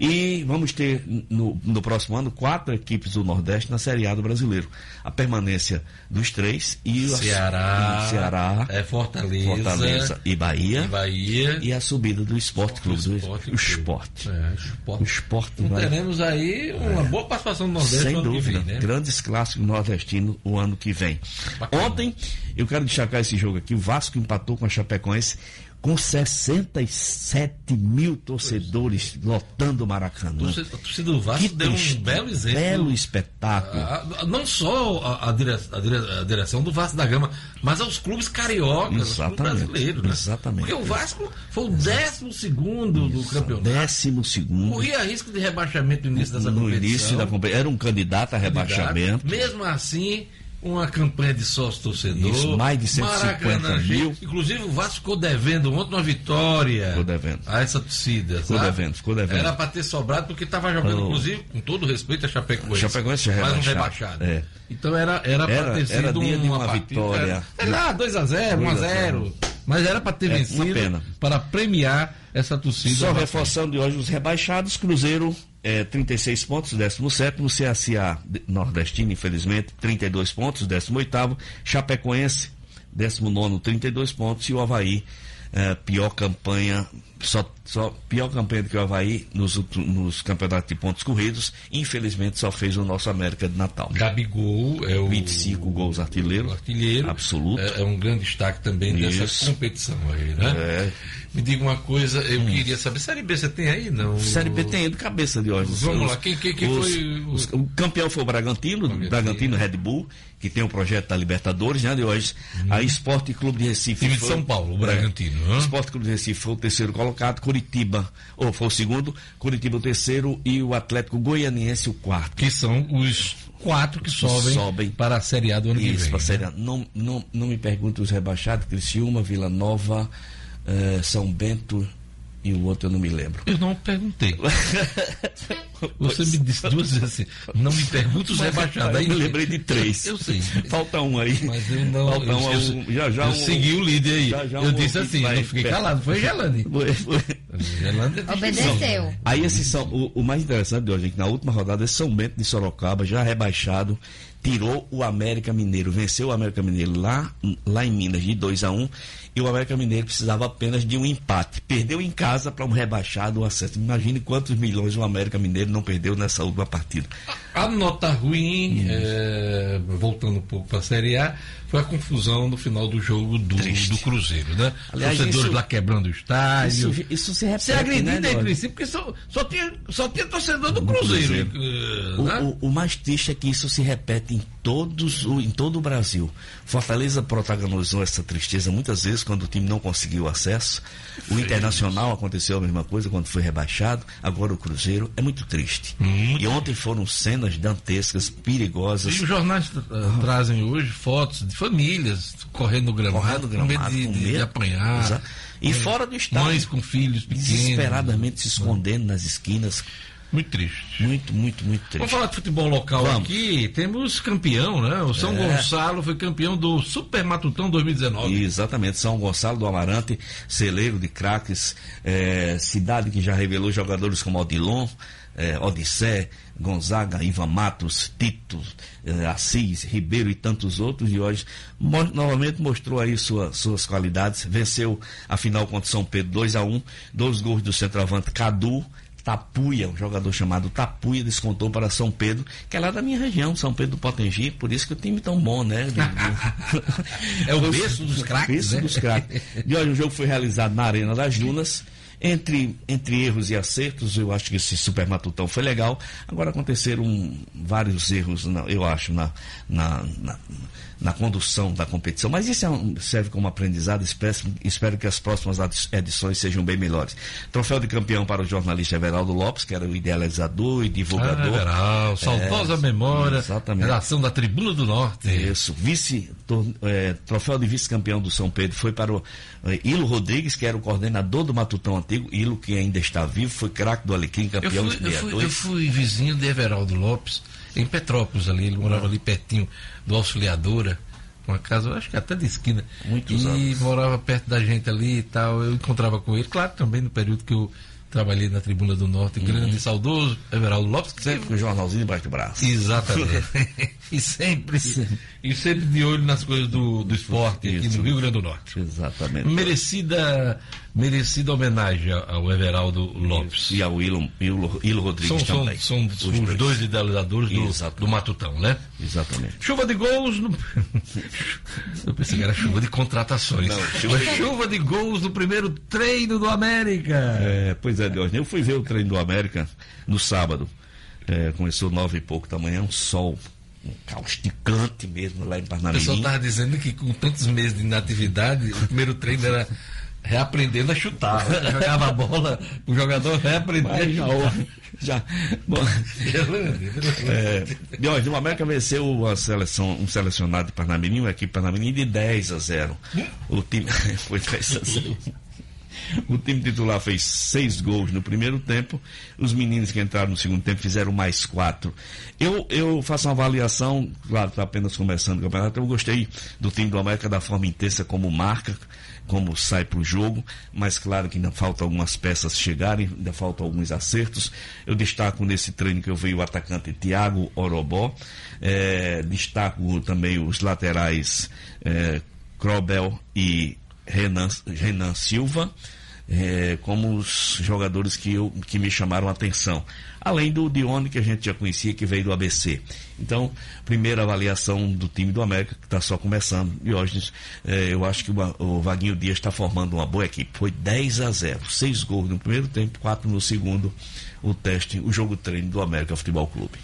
E vamos ter no, no próximo ano quatro equipes do Nordeste na Série A do Brasileiro. A permanência dos três e o Ceará, e Ceará, é Fortaleza, Fortaleza e Bahia. e Bahia. E a subida do Esporte Clube do Esporte o Esporte. É, O esporte. Esporte Então teremos aí uma boa participação do Nordeste sem dúvida. vem, né? Grandes clássicos nordestinos o ano que vem. Bacana. Ontem, eu quero destacar esse jogo aqui. O Vasco empatou com a Chapecoense com 67 mil torcedores lotando o Maracanã. A torcida do Vasco Que deu um belo exemplo. Belo espetáculo. Ah, não só a, a dire- a dire- a direção do Vasco da Gama, mas aos clubes cariocas, aos clubes Exatamente, brasileiros. Né? exatamente. Porque o Vasco foi o décimo segundo do campeonato. Décimo segundo. Corria risco de rebaixamento no início dessa No competição. início da competição. Era um candidato a rebaixamento. Mesmo assim, uma campanha de sócio-torcedor. Isso, mais de 150 Maracanã mil. Inclusive, o Vasco ficou devendo ontem uma vitória Ficou devendo. a essa torcida. Ficou sabe? devendo, ficou devendo. Era para ter sobrado, porque estava jogando, inclusive, com todo respeito a Chapecoense. Chapecoense já mais um rebaixado. rebaixado. É. Então era era para Era- ter sido era dia uma partida- vitória. Era, sei lá, 2x0, 2 a 1x0. Mas era para ter É, vencido uma pena. para premiar essa torcida. Só reforçando de hoje os rebaixados, Cruzeiro é, 36 pontos, 17 CSA de- nordestino, infelizmente, 32 pontos, 18 Chapecoense, 19 32 pontos, e o Havaí, é, pior campanha, só, só pior campanha do que o Havaí nos, nos campeonatos de pontos corridos, infelizmente só fez o nosso América de Natal. Gabigol é o 25 gols artilheiro, o artilheiro. absoluto. É, é um grande destaque também dessa Isso. competição aí, né? É. Me diga uma coisa, eu queria saber, Série B você tem aí? Não? Série B tem de cabeça de hoje. Vamos lá, quem- quem- quem foi o- os- o campeão foi o Bragantino, Bragantino. Bragantino Red Bull, que tem o projeto da Libertadores, né, de hoje. A Esporte Clube de Recife. Time de foi- São Paulo, o É. Bragantino, né? Esporte Clube de Recife foi o terceiro colocado, Curitiba, ou foi o segundo, Curitiba o terceiro e o Atlético Goianiense o quarto. Que são os quatro que sobem, sobem. para a Série A do ano que Isso, vem. pra né? Série A. Não, não, não me pergunte os rebaixados, Criciúma, Vila Nova, eh, São Bento e o outro eu não me lembro. Eu não perguntei. [laughs] Você me disse duas vezes assim, não me pergunta os rebaixados. Aí eu me lembrei de três. Eu sei. Falta um aí. Mas eu não. Falta eu, um, eu- um- já, já eu um- segui o líder aí. já, já eu um disse assim, não fiquei perto. calado. Foi Gelane. [laughs] Foi- foi. Gelane é. Obedeceu. Aí esses são, o, o mais interessante de hoje é que na última rodada esse São Bento de Sorocaba, já rebaixado, tirou o América Mineiro, venceu o América Mineiro lá, lá em Minas de 2 a 1 e o América Mineiro precisava apenas de um empate. Perdeu em casa para um rebaixado o acesso. Imagine quantos milhões o América Mineiro não perdeu nessa última partida. A nota ruim, é, voltando um pouco para a Série A, foi a confusão no final do jogo do, do Cruzeiro, né? Aliás, Torcedores isso- lá quebrando o estádio. Isso, isso se repete, Se agredindo né, entre si, porque só, só, tinha, só tinha torcedor do Do Cruzeiro. Cruzeiro. O, né? o- o mais triste é que isso se repete em todos, o- em todo o Brasil. Fortaleza protagonizou essa tristeza muitas vezes quando o time não conseguiu acesso. O Internacional aconteceu a mesma coisa quando foi rebaixado. Agora o Cruzeiro é muito triste. E ontem foram cenas dantescas, perigosas. E os jornais eh, trazem hoje fotos de famílias correndo no gramado, Correndo no com medo gramado, de, de- apanhar. Exato. E Eh, fora do estádio. Mães com filhos pequenos. Desesperadamente se escondendo nas esquinas. Muito triste. Muito, muito, muito triste. Vamos falar de futebol local Vamos. aqui. Temos campeão, né? O São É. Gonçalo foi campeão do Super Matutão 2019. Exatamente, São Gonçalo do Amarante, celeiro de craques, eh, cidade que já revelou jogadores como Odilon, eh, Odissé, Gonzaga, Ivan Matos, Tito, eh, Assis, Ribeiro e tantos outros, e hoje mo- novamente mostrou aí sua- suas qualidades, venceu a final contra São Pedro 2 a 1 dois gols do centroavante Cadu, Tapuia, um jogador chamado Tapuia, descontou para São Pedro, que é lá da minha região, São Pedro do Potengi, por isso que o time tão bom, né? [laughs] É o berço dos [laughs] craques, Berço né? dos craques. E olha, o jogo foi realizado na Arena das Dunas. Entre, entre erros e acertos, eu acho que esse super matutão foi legal. Agora aconteceram vários erros, eu acho, na, na, na, na condução da competição. Mas isso é um- serve como aprendizado. Espero, espero que as próximas edições sejam bem melhores. Troféu de campeão para o jornalista Everaldo Lopes, que era o idealizador e Ah, divulgador. Everal, saudosa É, memória. Exatamente. Redação da Tribuna do Norte. Isso, vice, tor- eh, troféu de vice-campeão do São Pedro foi para o eh, Ilo Rodrigues, que era o coordenador do Matutão Antigo. Ilo, que ainda está vivo, foi craque do Alecrim, Eu campeão fui, de eu, fui, 62. eu fui vizinho de Everaldo Lopes, em Petrópolis ali, ele morava ali pertinho do Auxiliadora, uma casa, acho que até de esquina. Muitos e anos. morava perto da gente ali e tal, eu encontrava com ele, claro, também no período que eu trabalhei na Tribuna do Norte, grande e saudoso, Everaldo Lopes, que Sempre com o jornalzinho debaixo do braço. Exatamente. [laughs] e sempre, e sempre de olho nas coisas do, do esporte aqui Isso. no Rio Grande do Norte. Exatamente. Merecida, merecida homenagem ao Everaldo Lopes. E ao Ilo, Ilo, Ilo Rodrigues São, são, também. são os, dois. idealizadores do, do Matutão, né? Exatamente. Chuva de gols no. [laughs] Eu pensei que era chuva de contratações. Não, chuva, [laughs] chuva de gols no primeiro treino do América. É, pois é, Deus. Eu fui ver o treino do América no sábado. É, começou nove e pouco da manhã, um sol um causticante mesmo lá em O pessoal Parnamirim. estava dizendo que com tantos meses de inatividade, o primeiro treino era reaprendendo a chutar. né? [laughs] Jogava a bola, o jogador reaprendendo a já chutar. Já. Bom, É, olha, o América venceu uma seleção, um selecionado de Parnamirim, uma equipe Parnamirim de 10 a 0. O time [laughs] foi 10 a 0. O time titular fez seis gols no primeiro tempo. Os meninos que entraram no segundo tempo fizeram mais quatro. Eu, eu faço uma avaliação, claro, está apenas começando o campeonato. Eu gostei do time do América da forma intensa como marca, como sai para o jogo, mas claro que ainda falta algumas peças chegarem, ainda faltam alguns acertos. Eu destaco nesse treino que eu vi o atacante Thiago Orobó, eh, destaco também os laterais eh, Crobel e Renan, Renan Silva, eh, como os jogadores que, eu, que me chamaram a atenção. Além do Dione, que a gente já conhecia, que veio do ABC. Então, primeira avaliação do time do América, que está só começando. E hoje, eh, eu acho que o, o Vaguinho Dias está formando uma boa equipe. Foi 10 a 0. Seis gols no primeiro tempo, quatro no segundo. O teste, o jogo treino do América Futebol Clube.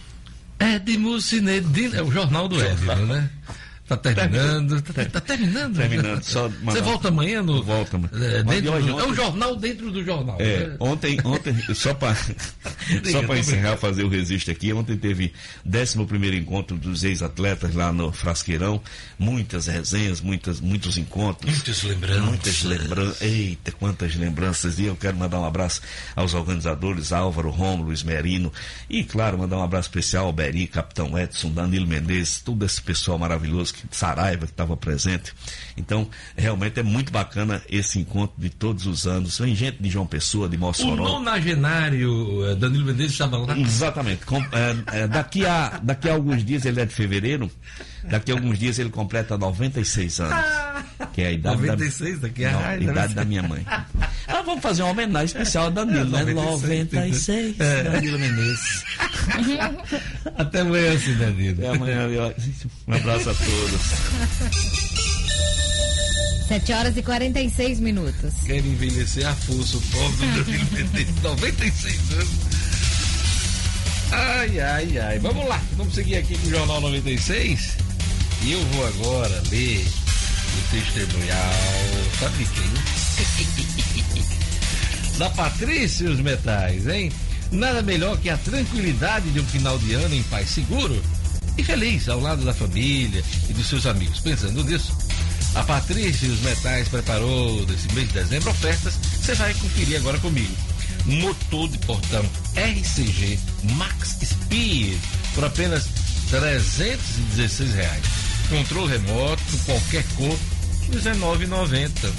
Edmo Cinedino, é o jornal do Edmo, né? Tá terminando, tá, tá terminando. Terminando, só Você volta amanhã no. Volta. É, dentro hoje, do- é um ontem- jornal dentro do jornal. É, né? ontem, ontem, só para [laughs] só para encerrar, fazer o registro aqui, ontem teve 11 encontro dos ex-atletas lá no Frasqueirão, muitas resenhas, muitas, muitos encontros. Muitas lembranças. Muitas lembranças. Eita, quantas lembranças. E eu quero mandar um abraço aos organizadores, Álvaro, Rômulo, Esmerino. E, claro, mandar um abraço especial ao Beri, Capitão Edson, Danilo Menezes, todo esse pessoal maravilhoso, Saraiva, que estava presente. Então, realmente é muito bacana esse encontro de todos os anos. Vem gente de João Pessoa, de O Mossoró. nonagenário eh, Danilo Menezes estava lá. Exatamente. Com- é, é, daqui, a, daqui a alguns dias, ele é de fevereiro, daqui a alguns dias ele completa 96 anos. Que é a idade 96 da, daqui a Não, ai, a idade da minha mãe. Ah, vamos fazer uma homenagem especial a Danilo, né? 96, 96, Danilo Menezes. [laughs] Até amanhã, assim, Danilo. Até amanhã, viu? Um abraço a todos. 7 horas e 46 minutos. Quer envelhecer a força, o pobre do Danilo Menezes, 96 anos. Ai, ai, ai. Vamos lá, vamos seguir aqui com o Jornal 96. E eu vou agora ler o testemunhal, sabe quem? [laughs] da Patrícia e os Metais, hein? Nada melhor que a tranquilidade de um final de ano em paz seguro e feliz ao lado da família e dos seus amigos. Pensando nisso, a Patrícia e os Metais preparou desse mês de dezembro ofertas. Você vai conferir agora comigo. motor de portão RCG Max Speed por apenas 316 reais. Controle remoto, qualquer cor, R$ 19,90.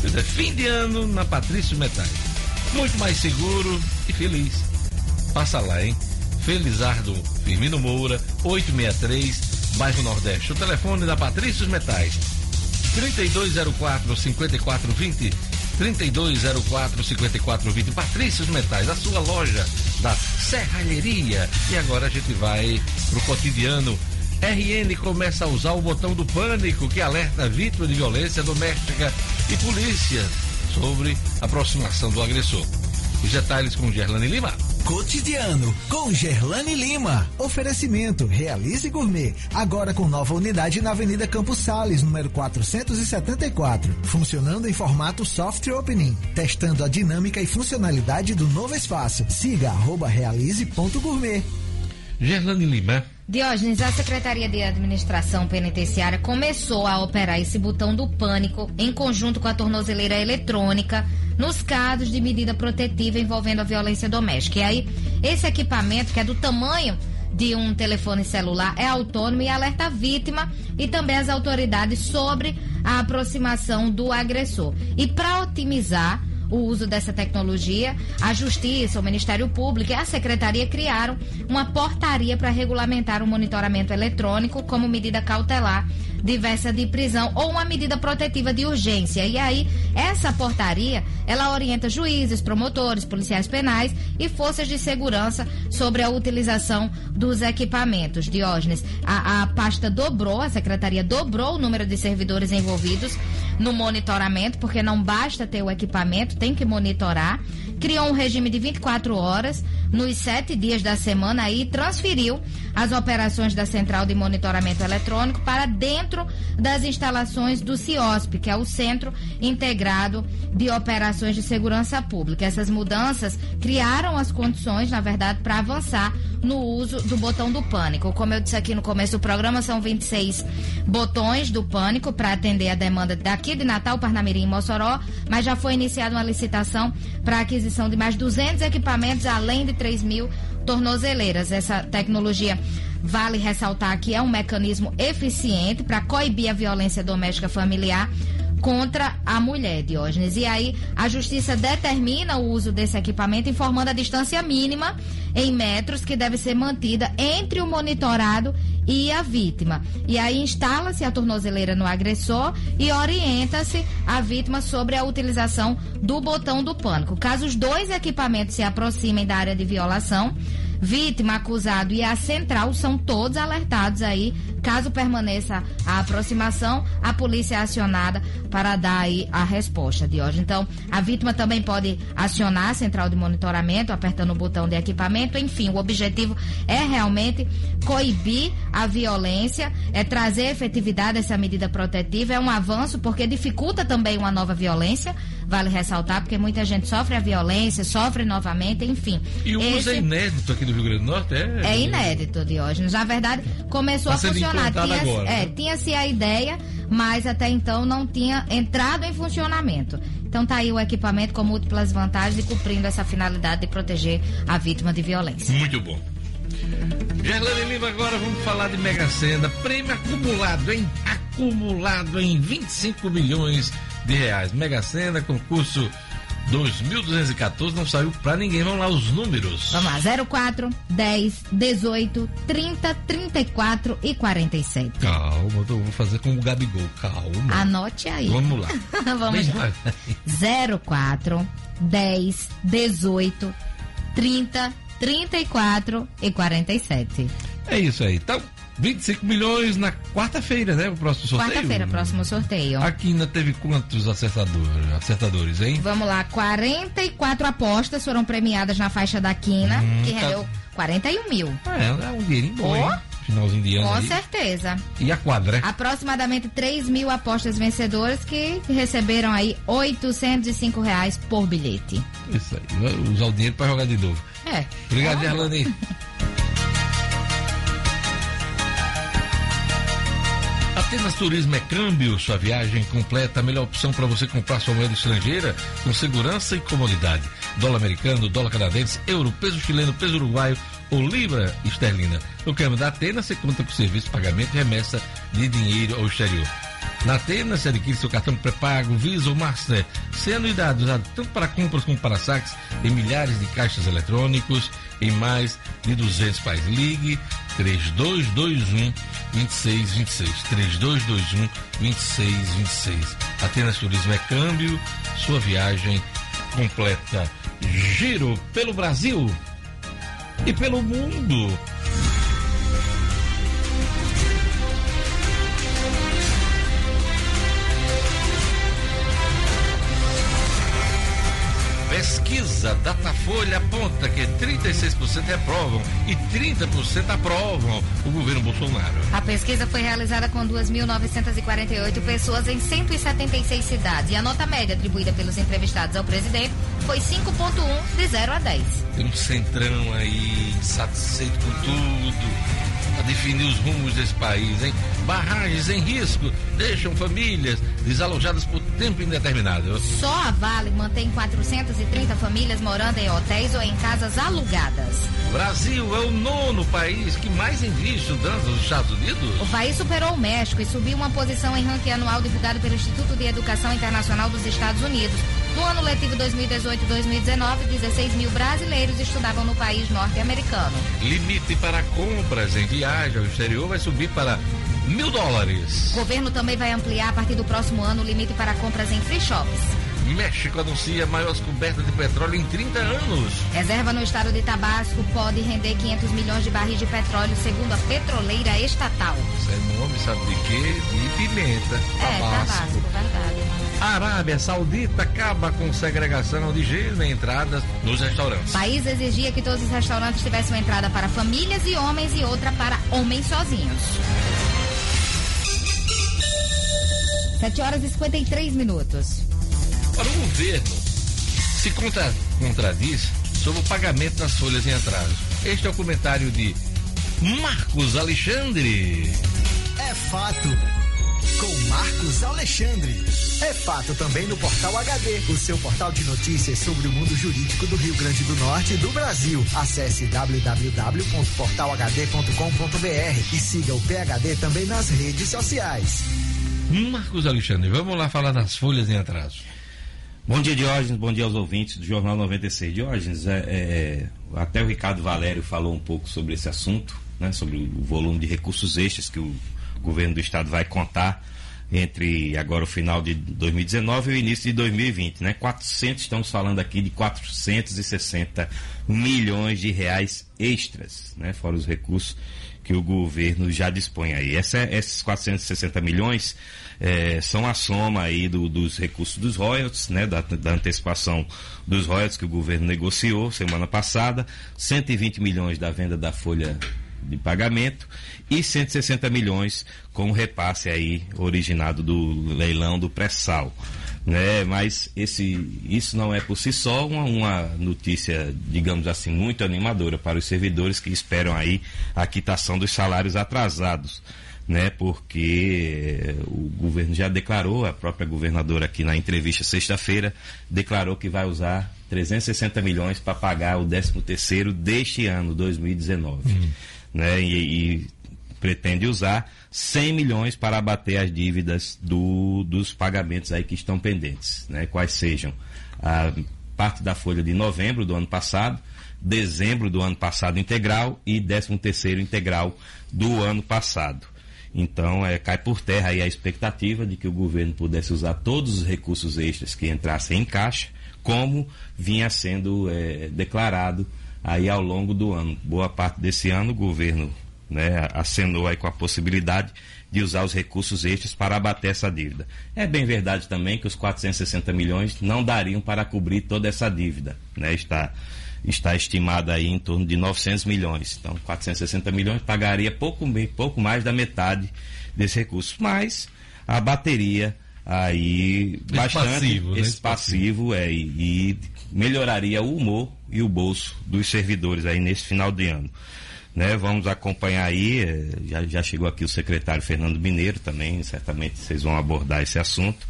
Pois é, fim de ano na Patrício Metais. Muito mais seguro e feliz. Passa lá, hein? Felizardo Firmino Moura, 863, bairro Nordeste. O telefone da Patrícios Metais, 3204 5420 3204 5420 Patrícios Metais, a sua loja da Serralheria. E agora a gente vai pro cotidiano. RN começa a usar o botão do pânico que alerta vítima de violência doméstica e polícia sobre aproximação do agressor. Os detalhes com Gerlane Lima. Cotidiano com Gerlane Lima. Oferecimento Realize Gourmet. Agora com nova unidade na Avenida Campos Sales, número 474. Funcionando em formato soft opening. Testando a dinâmica e funcionalidade do novo espaço. Siga arroba realize.gourmet. Gerlane Lima. Diógenes, a Secretaria de Administração Penitenciária começou a operar esse botão do pânico em conjunto com a tornozeleira eletrônica nos casos de medida protetiva envolvendo a violência doméstica. E aí, esse equipamento, que é do tamanho de um telefone celular, é autônomo e alerta a vítima e também as autoridades sobre a aproximação do agressor. E para otimizar o uso dessa tecnologia, a Justiça, o Ministério Público e a Secretaria criaram uma portaria para regulamentar o monitoramento eletrônico como medida cautelar diversa de prisão ou uma medida protetiva de urgência. E aí, essa portaria, ela orienta juízes, promotores, policiais penais e forças de segurança sobre a utilização dos equipamentos. Diógenes, a, a pasta dobrou, a secretaria dobrou o número de servidores envolvidos no monitoramento, porque não basta ter o equipamento, tem que monitorar. Criou um regime de 24 horas nos sete dias da semana e transferiu as operações da Central de Monitoramento Eletrônico para dentro das instalações do CIOSP, que é o Centro Integrado de Operações de Segurança Pública. Essas mudanças criaram as condições, na verdade, para avançar no uso do botão do pânico. Como eu disse aqui no começo do programa, são 26 botões do pânico para atender a demanda daqui de Natal, Parnamirim e Mossoró, mas já foi iniciada uma licitação para aquisição de mais 200 equipamentos, além de 3 mil tornozeleiras. Essa tecnologia, vale ressaltar que é um mecanismo eficiente para coibir a violência doméstica familiar contra a mulher, Diógenes. E aí, a justiça determina o uso desse equipamento, informando a distância mínima em metros que deve ser mantida entre o monitorado e a vítima. E aí, instala-se a tornozeleira no agressor e orienta-se a vítima sobre a utilização do botão do pânico. Caso os dois equipamentos se aproximem da área de violação, vítima, acusado e a central são todos alertados aí. Caso permaneça a aproximação, a polícia é acionada para dar aí a resposta de hoje. Então, a vítima também pode acionar a central de monitoramento, apertando o botão de equipamento. Enfim, o objetivo é realmente coibir a violência, é trazer efetividade a essa medida protetiva. É um avanço porque dificulta também uma nova violência. Vale ressaltar, porque muita gente sofre a violência, sofre novamente, enfim. E o uso Esse- é inédito aqui do Rio Grande do Norte? É, é inédito, Diógenes. Na verdade, começou Tá a funcionar. Tinha, agora, é, né? tinha-se a ideia, mas até então não tinha entrado em funcionamento. Então tá aí o equipamento com múltiplas vantagens e cumprindo essa finalidade de proteger a vítima de violência. Muito bom. Gerlane Lima, agora vamos falar de Mega Sena. Prêmio acumulado, hein? Acumulado em 25 milhões de reais. Mega Sena, concurso 2214, não saiu pra ninguém. Vamos lá, os números. Vamos lá, 04, 10, 18, 30, 34 e 47. Calma, eu vou fazer como o Gabigol. Calma. Anote aí. Vamos lá. [laughs] Vamos lá. devagar. 04, 10, 18, 30, 34 e 47. É isso aí. Então, 25 milhões na quarta-feira, né? O próximo sorteio. Quarta-feira, próximo sorteio. Aqui ainda teve quantos acertadores, acertadores hein? Vamos lá, 44 apostas foram premiadas na faixa da Quina, Hum, que tá- rendeu 41 mil. É, é um dinheirinho bom, Ó. hein? Finalzinho de ano Com aí. certeza. E a quadra, né? Aproximadamente 3 mil apostas vencedoras que receberam aí 805 reais por bilhete. Isso aí. Vai Usar o dinheiro pra jogar de novo. É. Obrigado, É [laughs] Atenas Turismo é câmbio, sua viagem completa, a melhor opção para você comprar sua moeda estrangeira com segurança e comodidade. Dólar americano, dólar canadense, euro, peso chileno, peso uruguaio ou libra esterlina. No câmbio da Atenas, você conta com serviço pagamento e remessa de dinheiro ao exterior. Na Atenas, você adquire seu cartão pré-pago, Visa ou Master, sem anuidade, usado tanto para compras como para saques em milhares de caixas eletrônicos em mais de 200 países. Ligue 3221 2626. 3221 2626. Atenas Turismo é câmbio, sua viagem completa. Giro pelo Brasil e pelo mundo. Pesquisa Datafolha aponta que 36% reprovam e 30% aprovam o governo Bolsonaro. A pesquisa foi realizada com 2.948 pessoas em 176 cidades e a nota média atribuída pelos entrevistados ao presidente foi 5,1 de 0 a 10. Tem um centrão aí insatisfeito com tudo a definir os rumos desse país, hein? Barragens em risco deixam famílias desalojadas por tempo indeterminado. Só a Vale mantém 430 famílias morando em hotéis ou em casas alugadas. Brasil é o nono país que mais envia estudantes aos Estados Unidos. O país superou o México e subiu uma posição em ranking anual divulgado pelo Instituto de Educação Internacional dos Estados Unidos. No ano letivo 2018-2019, 16 mil brasileiros estudavam no país norte-americano. Limite para compras em viagem ao exterior vai subir para mil dólares. O governo também vai ampliar a partir do próximo ano o limite para compras em free shops. México anuncia maior descoberta de petróleo em 30 anos. Reserva no estado de Tabasco pode render 500 milhões de barris de petróleo, segundo a petroleira estatal. Isso é nome, sabe de quê? De pimenta. É, Tabasco, verdade. A Arábia Saudita acaba com segregação de gênero em entradas nos restaurantes. O país exigia que todos os restaurantes tivessem uma entrada para famílias e homens e outra para homens sozinhos. 7 horas e 53 minutos. Para o governo se contra, contradiz sobre o pagamento das folhas em atraso. Este é o comentário de Marcos Alexandre. É fato. Com Marcos Alexandre. É fato também no Portal HD, o seu portal de notícias sobre o mundo jurídico do Rio Grande do Norte e do Brasil. Acesse www.portalhd.com.br e siga o PHD também nas redes sociais. Marcos Alexandre, vamos lá falar das folhas em atraso. Bom dia, Diógenes. Bom dia aos ouvintes do Jornal 96. Diógenes, é, é, até o Ricardo Valério falou um pouco sobre esse assunto, né, sobre o volume de recursos extras que o governo do estado vai contar entre agora o final de 2019 e o início de 2020, né? 400, estamos falando aqui de 460 milhões de reais extras, né? Fora os recursos que o governo já dispõe aí. Essa, esses 460 milhões eh, são a soma aí do- dos recursos dos royalties, né? Da, da antecipação dos royalties que o governo negociou semana passada, 120 milhões da venda da folha de pagamento e 160 milhões com o repasse aí originado do leilão do pré-sal. Né? Mas esse, isso não é por si só uma, uma notícia, digamos assim, muito animadora para os servidores que esperam aí a quitação dos salários atrasados. Né, porque eh, o governo já declarou, a própria governadora aqui na entrevista sexta-feira, declarou que vai usar 360 milhões para pagar o 13 terceiro deste ano, 2019 né, e, e pretende usar 100 milhões para abater as dívidas do- dos pagamentos aí que estão pendentes, né, quais sejam a parte da folha de novembro do ano passado, dezembro do ano passado integral e 13 terceiro integral do ano passado. Então, é, cai por terra aí a expectativa de que o governo pudesse usar todos os recursos extras que entrassem em caixa, como vinha sendo é, declarado aí ao longo do ano. Boa parte desse ano o governo né, acenou aí com a possibilidade de usar os recursos extras para abater essa dívida. É bem verdade também que os 460 milhões não dariam para cobrir toda essa dívida. Né? Está, está estimada aí em torno de 900 milhões. Então, 460 milhões pagaria pouco, pouco mais da metade desse recurso. Mas abateria aí Esse bastante passivo, né? esse Esse passivo é, e, e melhoraria o humor e o bolso dos servidores aí nesse final de ano. Né? Vamos acompanhar aí, eh, já, já chegou aqui o secretário Fernando Mineiro também, certamente vocês vão abordar esse assunto,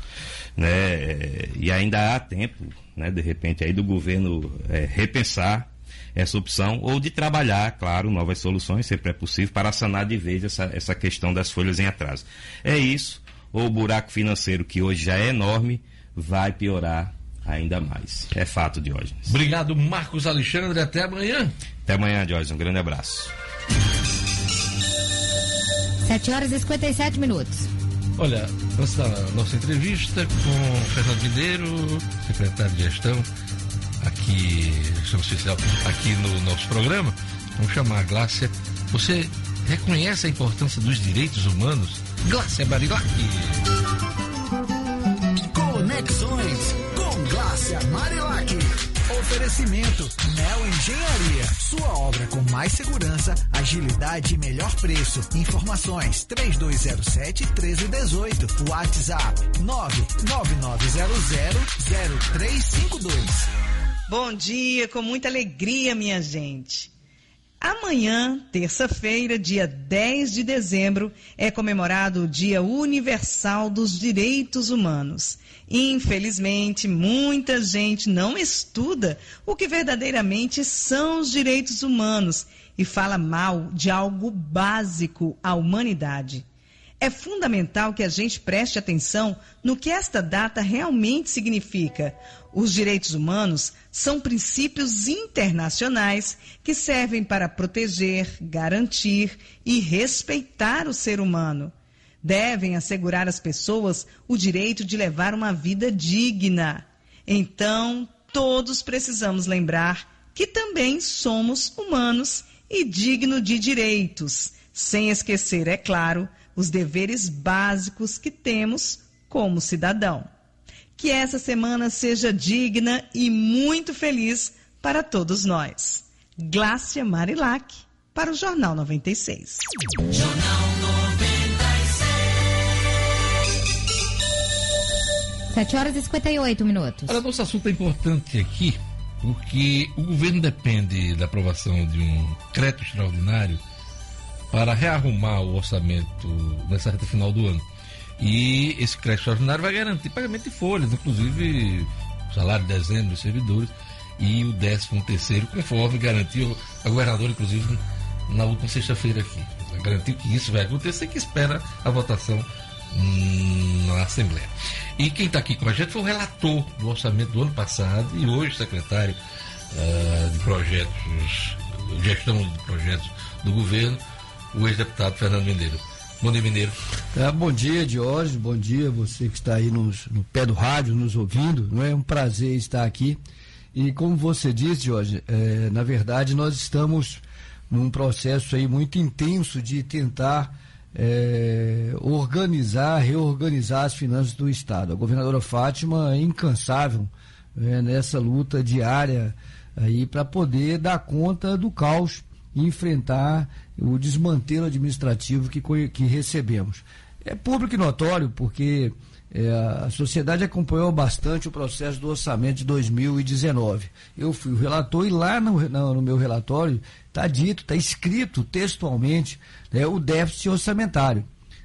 né? Eh, E ainda há tempo, né, de repente aí do governo eh, repensar essa opção ou de trabalhar, claro, novas soluções, sempre é possível, para sanar de vez essa, essa questão das folhas em atraso. É isso, ou o buraco financeiro que hoje já é enorme vai piorar ainda mais. É fato, Diógenes. Obrigado, Marcos Alexandre. Até amanhã. Até amanhã, Diógenes. Um grande abraço. 7 horas e 57 minutos. Olha, antes da nossa entrevista com Fernando Mineiro, secretário de gestão, aqui, social, aqui no nosso programa, vamos chamar a Glácia. Você reconhece a importância dos direitos humanos? Glácia Barilac. Conexões com Glácia Marilac. Oferecimento Neo Engenharia. Sua obra com mais segurança, agilidade e melhor preço. Informações 3207-1318. WhatsApp 999000352. Bom dia, com muita alegria, minha gente. Amanhã, terça-feira, dia 10 de dezembro, é comemorado o Dia Universal dos Direitos Humanos. Infelizmente, muita gente não estuda o que verdadeiramente são os direitos humanos e fala mal de algo básico à humanidade. É fundamental que a gente preste atenção no que esta data realmente significa. Os direitos humanos são princípios internacionais que servem para proteger, garantir e respeitar o ser humano. Devem assegurar às pessoas o direito de levar uma vida digna. Então, todos precisamos lembrar que também somos humanos e dignos de direitos, sem esquecer, é claro, os deveres básicos que temos como cidadão. Que essa semana seja digna e muito feliz para todos nós. Glácia Marilac, para o Jornal 96. Jornal 7 horas e 58 minutos. Olha, nosso assunto é importante aqui, porque o governo depende da aprovação de um crédito extraordinário para rearrumar o orçamento nessa reta final do ano. E esse crédito extraordinário vai garantir pagamento de folhas, inclusive salário de dezembro dos servidores e o décimo terceiro, conforme garantiu a governadora, inclusive, na última sexta-feira aqui. Garantiu que isso vai acontecer, que espera a votação hum, na Assembleia. E quem está aqui com a gente foi o relator do orçamento do ano passado e hoje secretário ah, de projetos, gestão de projetos do governo, o ex-deputado Fernando Mineiro. Bom dia, Mineiro. É, bom dia, Diógenes. Bom dia, você que está aí nos- no pé do rádio, nos ouvindo. Não é um prazer estar aqui. E como você disse, Diógenes, é, na verdade nós estamos num processo aí muito intenso de tentar é, organizar, reorganizar as finanças do Estado. A governadora Fátima é incansável é, nessa luta diária aí para poder dar conta do caos e enfrentar o desmantelo administrativo que, que recebemos. É público e notório porque é, a sociedade acompanhou bastante o processo do orçamento de 2019. Eu fui o relator e lá no, na- no meu relatório está dito, está escrito textualmente né, o déficit orçamentário.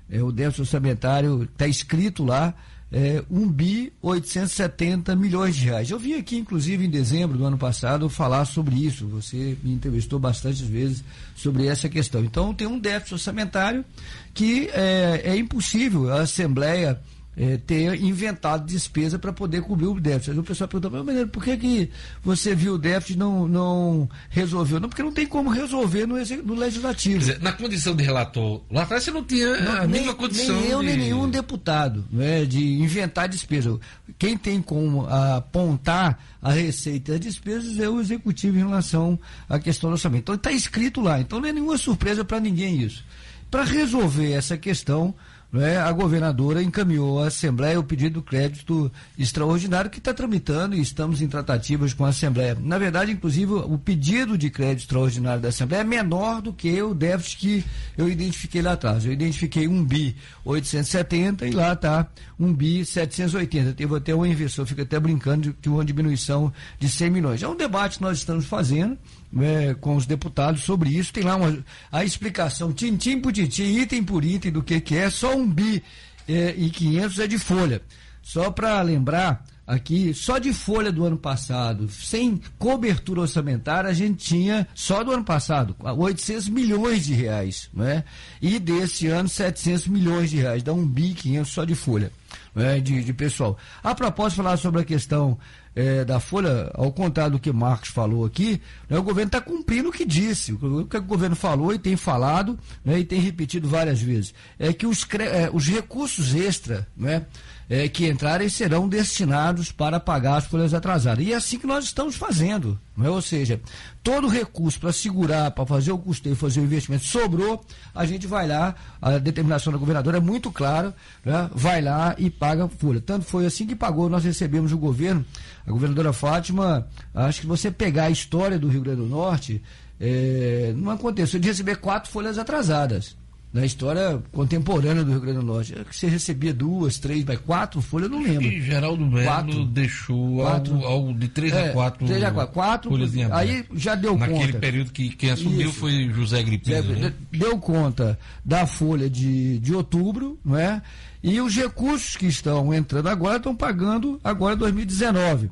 É, o déficit orçamentário está escrito lá, é, 1 bi 870 milhões de reais. Eu vim aqui, inclusive, em dezembro do ano passado, falar sobre isso. Você me entrevistou bastante vezes sobre essa questão. Então, tem um déficit orçamentário que é, é impossível a Assembleia é, ter inventado despesa para poder cobrir o déficit. Aí o pessoal perguntou, mas por que, que você viu o déficit e não, não resolveu? Não, porque não tem como resolver no, no legislativo. Quer dizer, na condição de relator, lá atrás você não tinha Não, a nem, mínima condição. nem eu, de... nem nenhum deputado, né, de inventar despesa. Quem tem como apontar a receita e as despesas é o executivo em relação à questão do orçamento. Então está escrito lá, então não é nenhuma surpresa para ninguém isso. Para resolver essa questão, é, a governadora encaminhou à Assembleia o pedido do crédito extraordinário que está tramitando e estamos em tratativas com a Assembleia. Na verdade, inclusive, o pedido de crédito extraordinário da Assembleia é menor do que o déficit que eu identifiquei lá atrás. Eu identifiquei um bi 870 e lá está um bi 780. Teve até um investidor, fica até brincando de, de uma diminuição de 100 milhões. É um debate que nós estamos fazendo né, com os deputados sobre isso. Tem lá uma, a explicação, tintim por tintim, item por item do que, que é. Só um bi é, e 500 é de folha. Só para lembrar aqui, só de folha do ano passado, sem cobertura orçamentária, a gente tinha, só do ano passado, 800 milhões de reais, né? E desse ano, 700 milhões de reais, dá um bi 500 só de folha. Né, de, de pessoal. A propósito, falar sobre a questão é, da Folha, ao contrário do que Marcos falou aqui, né, o governo está cumprindo o que disse. O que o governo falou e tem falado né, e tem repetido várias vezes. É que os, é, os recursos extra né, é, que entrarem serão destinados para pagar as folhas atrasadas. E é assim que nós estamos fazendo. Né? Ou seja, todo recurso para segurar, para fazer o custeio, fazer o investimento, sobrou, a gente vai lá, a determinação da governadora é muito clara, né? vai lá e paga a folha. Tanto foi assim que pagou, nós recebemos o governo a governadora Fátima, acho que você pegar a história do Rio Grande do Norte, é, não aconteceu de receber quatro folhas atrasadas. Na história contemporânea do Rio Grande do Norte, é você recebia duas, três, mas quatro folhas, eu não lembro. E Geraldo Melo quatro, deixou quatro, algo, algo, de três é, a quatro. Três a quatro, quatro Aí já deu Naquele conta. Naquele período que quem assumiu Isso. foi José Gripino. Né? Deu conta da folha de, de outubro, não é? E os recursos que estão entrando agora estão pagando agora 2019.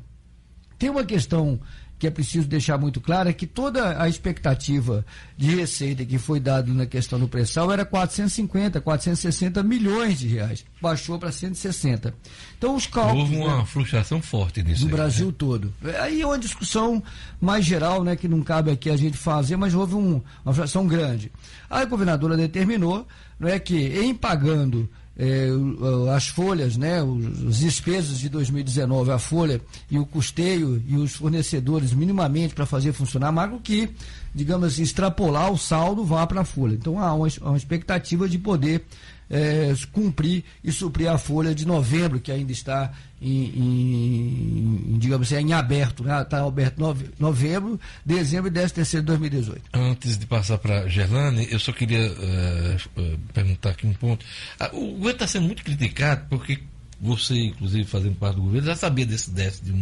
Tem uma questão que é preciso deixar muito clara é que toda a expectativa de receita que foi dada na questão do pré-sal era 450, 460 milhões de reais. Baixou para 160. Então os cálculos. Houve uma né, frustração forte nisso. No aí, Brasil né? todo. Aí é uma discussão mais geral, né, que não cabe aqui a gente fazer, mas houve um, uma frustração grande. Aí a governadora determinou não é, que em pagando é, as folhas, né, os, despesas de 2019, a folha e o custeio e os fornecedores minimamente para fazer funcionar, mas que, digamos assim, extrapolar o saldo vá para a folha. Então há uma, uma expectativa de poder é, cumprir e suprir a folha de novembro, que ainda está em, em, digamos assim, em aberto, né? Está aberto nove, novembro, dezembro e 10 terceiro de 2018. Antes de passar para Gerlane, eu só queria uh, perguntar aqui um ponto. Uh, o governo está sendo muito criticado porque você, inclusive, fazendo parte do governo, já sabia desse déficit de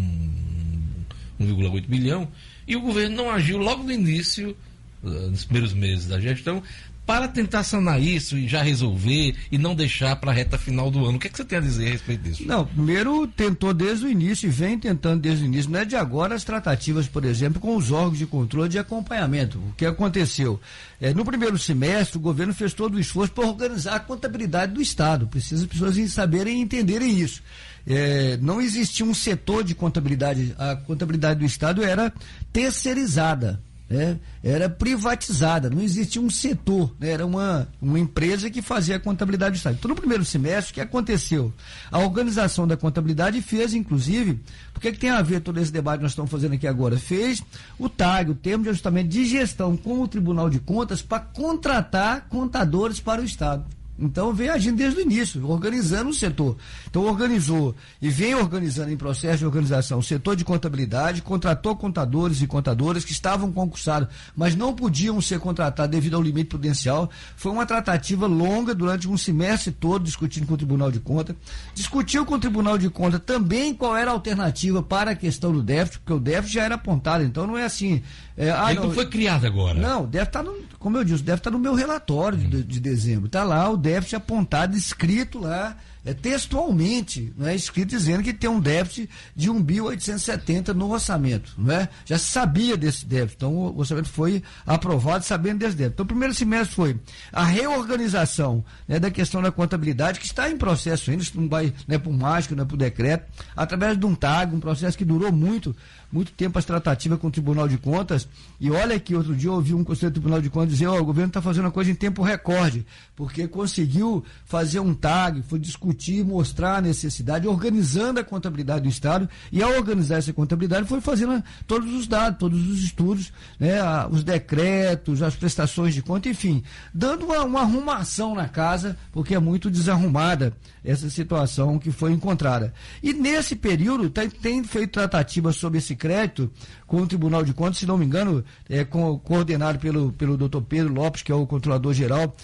1,8 bilhão e o governo não agiu logo no início, uh, nos primeiros meses da gestão, para tentar sanar isso e já resolver e não deixar para a reta final do ano. O que, é que você tem a dizer a respeito disso? Não, primeiro tentou desde o início e vem tentando desde o início. Não é de agora as tratativas, por exemplo, com os órgãos de controle de acompanhamento. O que aconteceu? É, no primeiro semestre, o governo fez todo o esforço para organizar a contabilidade do Estado. Precisa as pessoas saberem e entenderem isso. É, não existia um setor de contabilidade. A contabilidade do Estado era terceirizada né, era privatizada, não existia um setor, né, era uma, uma empresa que fazia a contabilidade do Estado. Então, no primeiro semestre, o que aconteceu? A organização da contabilidade fez, inclusive, porque que tem a ver todo esse debate que nós estamos fazendo aqui agora? Fez o TAG, o termo de ajustamento de gestão com o Tribunal de Contas, para contratar contadores para o Estado. Então vem agindo desde o início, organizando o setor. Então organizou e vem organizando em processo de organização o setor de contabilidade, contratou contadores e contadoras que estavam concursados, mas não podiam ser contratados devido ao limite prudencial. Foi uma tratativa longa durante um semestre todo discutindo com o Tribunal de Contas. Discutiu com o Tribunal de Contas também qual era a alternativa para a questão do déficit, porque o déficit já era apontado, então não é assim. É, ah, Ele não, foi criado agora. Não, deve estar, tá no, como eu disse, deve estar tá no meu relatório de, de dezembro. Está lá o déficit apontado, escrito lá, é, textualmente, não é escrito dizendo que tem um déficit de 1.870 no orçamento, não é? Já se sabia desse déficit, então o orçamento foi aprovado sabendo desse déficit. Então o primeiro semestre foi a reorganização né, da questão da contabilidade, que está em processo ainda, isso não vai não é por mágica, não é por decreto, através de um TAG, um processo que durou muito, muito tempo as tratativas com o Tribunal de Contas. E olha que outro dia eu ouvi um conselheiro do Tribunal de Contas dizer: oh, o governo está fazendo uma coisa em tempo recorde, porque conseguiu fazer um TAG, foi discutir mostrar a necessidade, organizando a contabilidade do Estado. E ao organizar essa contabilidade, foi fazendo todos os dados, todos os estudos, né, os decretos, as prestações de conta, enfim, dando uma, uma arrumação na casa, porque é muito desarrumada essa situação que foi encontrada. E nesse período, tem, tem feito tratativa sobre esse crédito com o Tribunal de Contas, se não me engano, é, com, coordenado pelo, pelo doutor Pedro Lopes, que é o controlador geral,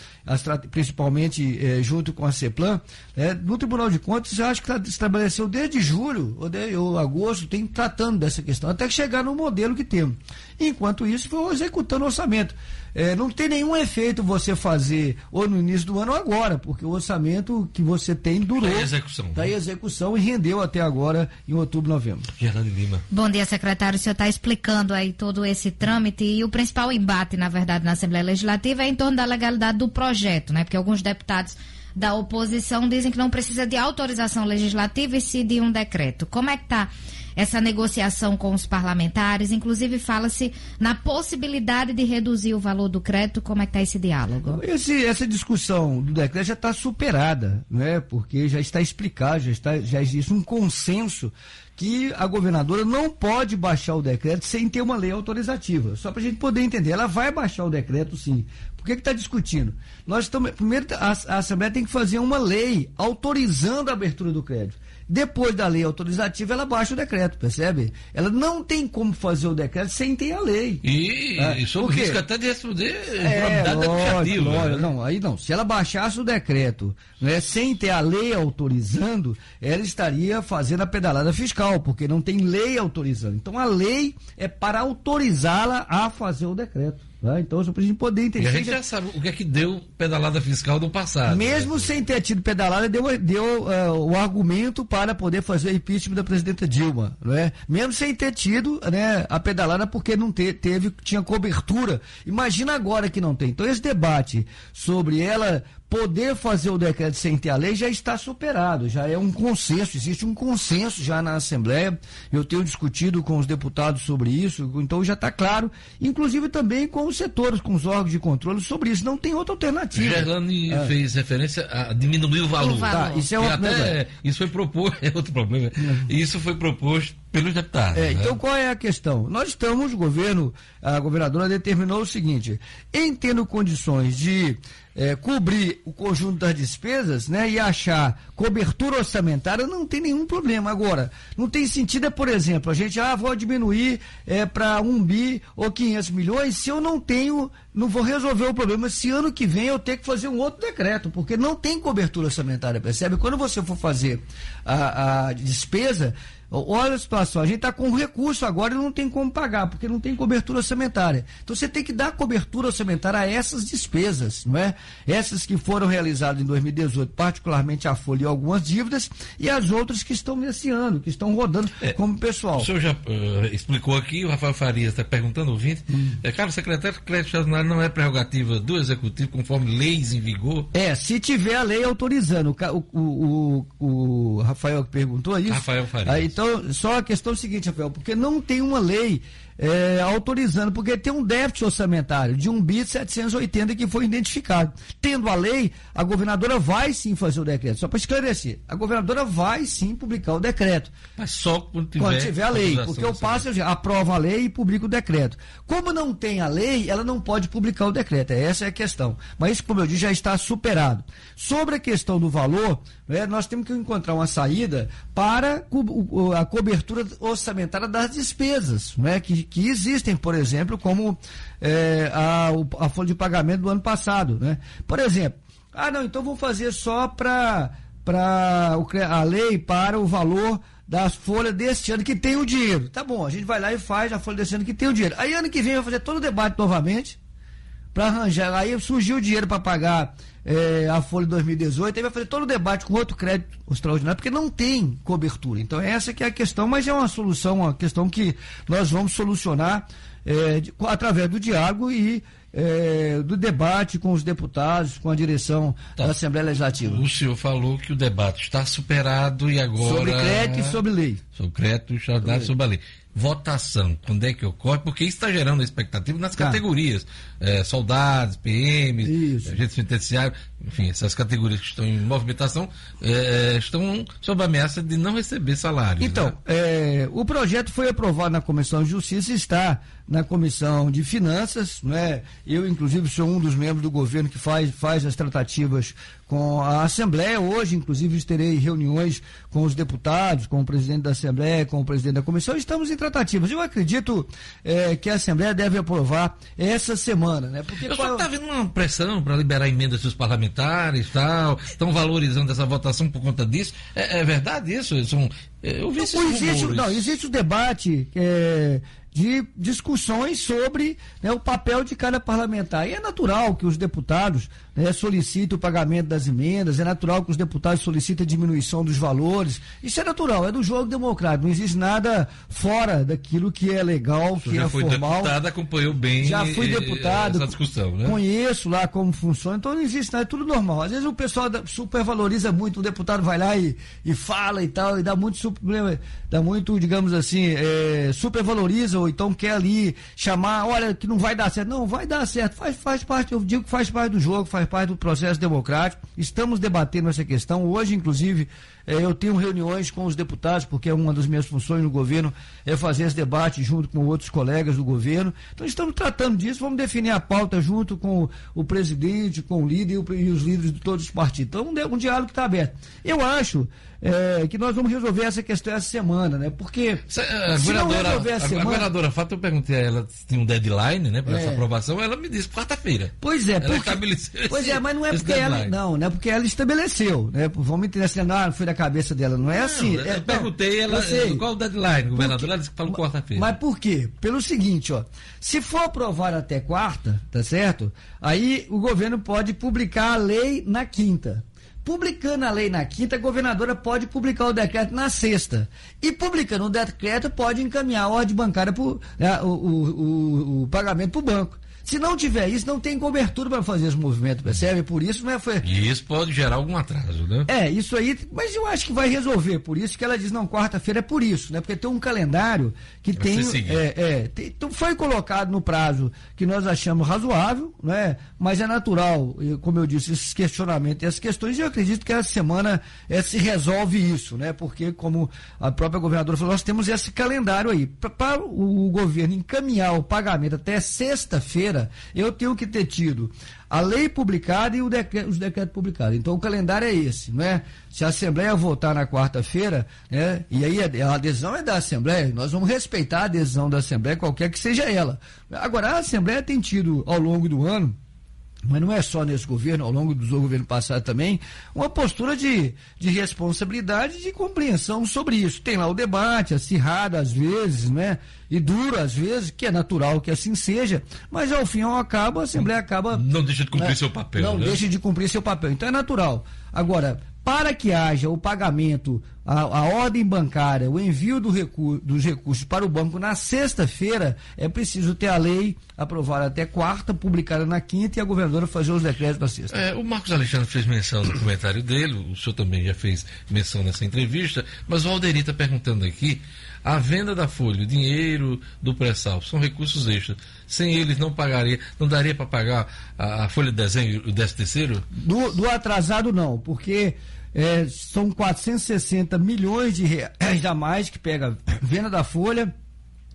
principalmente é, junto com a CEPLAN, é, no Tribunal de Contas, acho que tá, se estabeleceu desde julho ou, de, ou agosto, tem tratando dessa questão, até chegar no modelo que temos. Enquanto isso, foi executando o orçamento. É, não tem nenhum efeito você fazer ou no início do ano ou agora, porque o orçamento que você tem durou. Da execução. Da execução e rendeu até agora em outubro, novembro. Gerlane Lima. Bom dia, secretário. O senhor está explicando aí todo esse trâmite e o principal embate, na verdade, na Assembleia Legislativa é em torno da legalidade do projeto, né? Porque alguns deputados da oposição dizem que não precisa de autorização legislativa e sim de um decreto. Como é que está essa negociação com os parlamentares? Inclusive, fala-se na possibilidade de reduzir o valor do crédito. Como é que está esse diálogo? Esse, essa discussão do decreto já está superada, né? porque já está explicado, já, está, já existe um consenso que a governadora não pode baixar o decreto sem ter uma lei autorizativa. Só para a gente poder entender. Ela vai baixar o decreto, sim. Por que está discutindo? Nós estamos. Primeiro, a, a Assembleia tem que fazer uma lei autorizando a abertura do crédito. Depois da lei autorizativa, ela baixa o decreto, percebe? Ela não tem como fazer o decreto sem ter a lei. E, é, e sob risco até de responder é, lógico, lógico, né? Não, aí não. Se ela baixasse o decreto né, sem ter a lei autorizando, ela estaria fazendo a pedalada fiscal, porque não tem lei autorizando. Então a lei é para autorizá-la a fazer o decreto. Né? Então, só para a gente poder entender. E a gente já sabe o que é que deu pedalada fiscal no passado. Mesmo né? sem ter tido pedalada, deu, deu uh, o argumento para poder fazer o impeachment da presidenta Dilma. Né? Mesmo sem ter tido né, a pedalada, porque não te, teve, tinha cobertura. Imagina agora que não tem. Então, esse debate sobre ela poder fazer o decreto sem ter a lei já está superado, já é um consenso, existe um consenso já na Assembleia. Eu tenho discutido com os deputados sobre isso, então já está claro, inclusive também com os setores, com os órgãos de controle sobre isso. Não tem outra alternativa. Gerlane é. fez referência a diminuir o valor. O valor. Tá, isso é outro até, Isso foi proposto, é outro problema. Isso foi proposto [laughs] pelos deputados. É, né? Então qual é a questão? Nós estamos, o governo, a governadora determinou o seguinte: em tendo condições de é, cobrir o conjunto das despesas né, e achar cobertura orçamentária, não tem nenhum problema. Agora, não tem sentido, é, por exemplo, a gente, ah, vou diminuir é, para um bi ou 500 milhões se eu não tenho, não vou resolver o problema. Se ano que vem eu tenho que fazer um outro decreto, porque não tem cobertura orçamentária, percebe? Quando você for fazer a, a despesa, Olha a situação, a gente está com recurso agora e não tem como pagar, porque não tem cobertura orçamentária. Então você tem que dar cobertura orçamentária a essas despesas, não é? Essas que foram realizadas em 2018, particularmente a folha e algumas dívidas, e as outras que estão nesse ano, que estão rodando é, como pessoal. O senhor já uh, explicou aqui, o Rafael Farias está perguntando, ouvinte, hum. é, cara, o secretário de crédito estacionário não é prerrogativa do executivo conforme leis em vigor? É, se tiver a lei autorizando, o, o, o, o Rafael que perguntou isso. Rafael Farias. Aí, então, então, só a questão é a seguinte, Rafael, porque não tem uma lei é, autorizando, porque tem um déficit orçamentário de 1 bi 780 que foi identificado. Tendo a lei, a governadora vai sim fazer o decreto. Só para esclarecer, a governadora vai sim publicar o decreto. Mas só quando tiver, quando tiver a lei, porque eu passo, eu aprovo a lei e publico o decreto. Como não tem a lei, ela não pode publicar o decreto. Essa é a questão. Mas isso, como eu disse, já está superado. Sobre a questão do valor, né, nós temos que encontrar uma saída para a cobertura orçamentária das despesas, né, que, que existem, por exemplo, como é, a, a folha de pagamento do ano passado. Né? Por exemplo, ah, não, então vou fazer só para a lei para o valor das folhas deste ano que tem o dinheiro. Tá bom, a gente vai lá e faz a folha desse ano que tem o dinheiro. Aí ano que vem vai fazer todo o debate novamente para arranjar. Aí surgiu o dinheiro para pagar é, a Folha 2018, aí vai fazer todo o debate com outro crédito extraordinário, porque não tem cobertura. Então essa que é a questão, mas é uma solução, uma questão que nós vamos solucionar é, de, através do diálogo e é, do debate com os deputados, com a direção Tá. da Assembleia Legislativa. O senhor falou que o debate está superado e agora. Sobre crédito e sobre lei. Sobre crédito e sobre, sobre a lei. Votação, quando é que ocorre? Porque isso está gerando expectativa nas Tá. categorias. É, soldados, PMs, agentes penitenciários, enfim, essas categorias que estão em movimentação é, estão sob ameaça de não receber salários. Então, né? é, o projeto foi aprovado na Comissão de Justiça e está na Comissão de Finanças, né? Eu, inclusive, sou um dos membros do governo que faz, faz as tratativas com a Assembleia. Hoje, inclusive, terei reuniões com os deputados, com o presidente da Assembleia, com o presidente da Comissão. Estamos em tratativas. Eu acredito é, que a Assembleia deve aprovar essa semana, né? Porque Eu qual- só está havendo uma pressão para liberar emendas dos parlamentares tal. Estão valorizando essa votação por conta disso. É, é verdade isso? São, eu vi Não, existe, não, existe o debate é, de discussões sobre né, o papel de cada parlamentar. E é natural que os deputados né, solicitem o pagamento das emendas, é natural que os deputados solicitem a diminuição dos valores. Isso é natural, é do jogo democrático. Não existe nada fora daquilo que é legal, que já é foi formal. deputado, acompanhou bem Já fui eh, deputado, essa discussão, né? conheço lá como funciona, então não existe nada, é tudo normal. Às vezes o pessoal supervaloriza muito, o deputado vai lá e, e fala e tal, e dá muito, super- dá muito digamos assim, é, supervaloriza, ou então quer ali chamar, olha, que não vai dar certo. Não, vai dar certo, faz, faz parte, eu digo que faz parte do jogo, faz parte do processo democrático. Estamos debatendo essa questão. Hoje, inclusive, é, eu tenho reuniões com os deputados, porque é uma das minhas funções no governo é fazer esse debate junto com outros colegas do governo. Então estamos tratando disso, vamos definir a pauta junto com o presidente, com o líder e, os líderes de todos os partidos. Então um, di- um diálogo está aberto. Eu acho é, que nós vamos resolver essa questão essa semana, né? Porque Se- A se não resolver a a, a semana... governadora Fato, eu perguntei a ela se tinha um deadline, né, para essa É. aprovação, ela me disse quarta-feira. Pois é, ela porque, estabeleceu [laughs] pois é, mas não é porque ela, não, não é porque ela estabeleceu, né? Vamos entender assim, não, foi da cabeça dela, não é assim. eu é, perguntei não, ela eu qual o deadline, governadora, ela disse que falou quarta-feira. Mas por quê? Pelo seguinte, ó. Se for aprovado até quarta, tá certo? Aí o governo pode publicar a lei na quinta. Publicando a lei na quinta, a governadora pode publicar o decreto na sexta. E publicando o decreto, pode encaminhar a ordem bancária, pro, né, o, o, o, o pagamento para o banco. Se não tiver isso, não tem cobertura para fazer esse movimento, percebe? Por isso não é. Foi, E isso pode gerar algum atraso, né? é, isso aí, mas eu acho que vai resolver. Por isso que ela diz, não, quarta-feira é por isso, né? Porque tem um calendário que Vai tem. É, é, tem- então foi colocado no prazo que nós achamos razoável, né? Mas é natural, como eu disse, esses questionamentos e essas questões, e eu acredito que essa semana é, se resolve isso, né? Porque, como a própria governadora falou, nós temos esse calendário aí. Para o governo encaminhar o pagamento até sexta-feira, eu tenho que ter tido a lei publicada e o decreto, os decretos publicados. Então o calendário é esse, não é? Se a Assembleia votar na quarta-feira, né? E aí a adesão é da Assembleia, nós vamos respeitar a adesão da Assembleia, qualquer que seja ela. Agora, a Assembleia tem tido ao longo do ano mas não é só nesse governo, ao longo do governo passado também, uma postura de, de responsabilidade e de compreensão sobre isso. Tem lá o debate, acirrado às vezes, né? E duro às vezes, que é natural que assim seja, mas ao fim e ao cabo a Assembleia acaba. Não deixa de cumprir né, seu papel, Não né? deixa de cumprir seu papel. Então é natural. Agora, para que haja o pagamento, a, a ordem bancária, o envio do dos recursos para o banco na sexta-feira, é preciso ter a lei aprovada até quarta, publicada na quinta e a governadora fazer os decretos na sexta. É, o Marcos Alexandre fez menção no comentário dele, o senhor também já fez menção nessa entrevista, mas o Alderi está perguntando aqui, a venda da folha, o dinheiro do pré-sal, são recursos extras. Sem eles não pagaria, não daria para pagar a, a folha de desenho o décimo terceiro? Do, do atrasado não, porque é, são 460 milhões de reais [coughs] a mais que pega [coughs] venda da folha,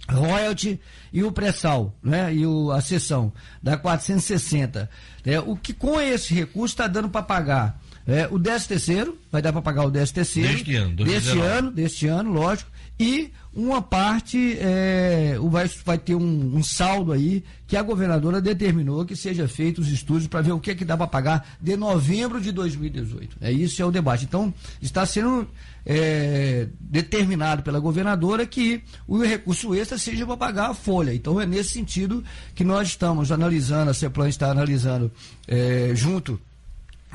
royalty e o pré-sal, né? E o, a sessão dá 460. né? O que com esse recurso está dando para pagar é, o 13 terceiro, vai dar para pagar o 13 terceiro Deste ano, deste 2019. ano, deste ano, lógico, e uma parte é, vai, vai ter um, um saldo aí que a governadora determinou que seja feito os estudos para ver o que é que dá para pagar de novembro de 2018. É isso é o debate. Então está sendo é, determinado pela governadora que o recurso extra seja para pagar a folha. Então é nesse sentido que nós estamos analisando, a CEPLAN está analisando é, junto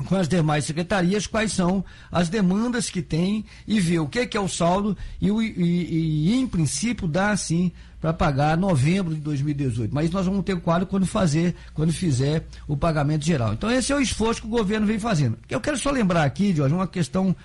com as demais secretarias quais são as demandas que tem e ver o que, que é o saldo e, e, e, em princípio dá assim para pagar novembro de 2018. Mas nós vamos ter o quadro quando fazer, quando fizer o pagamento geral. Então esse é o esforço que o governo vem fazendo. Eu quero só lembrar aqui, Jorge, uma questão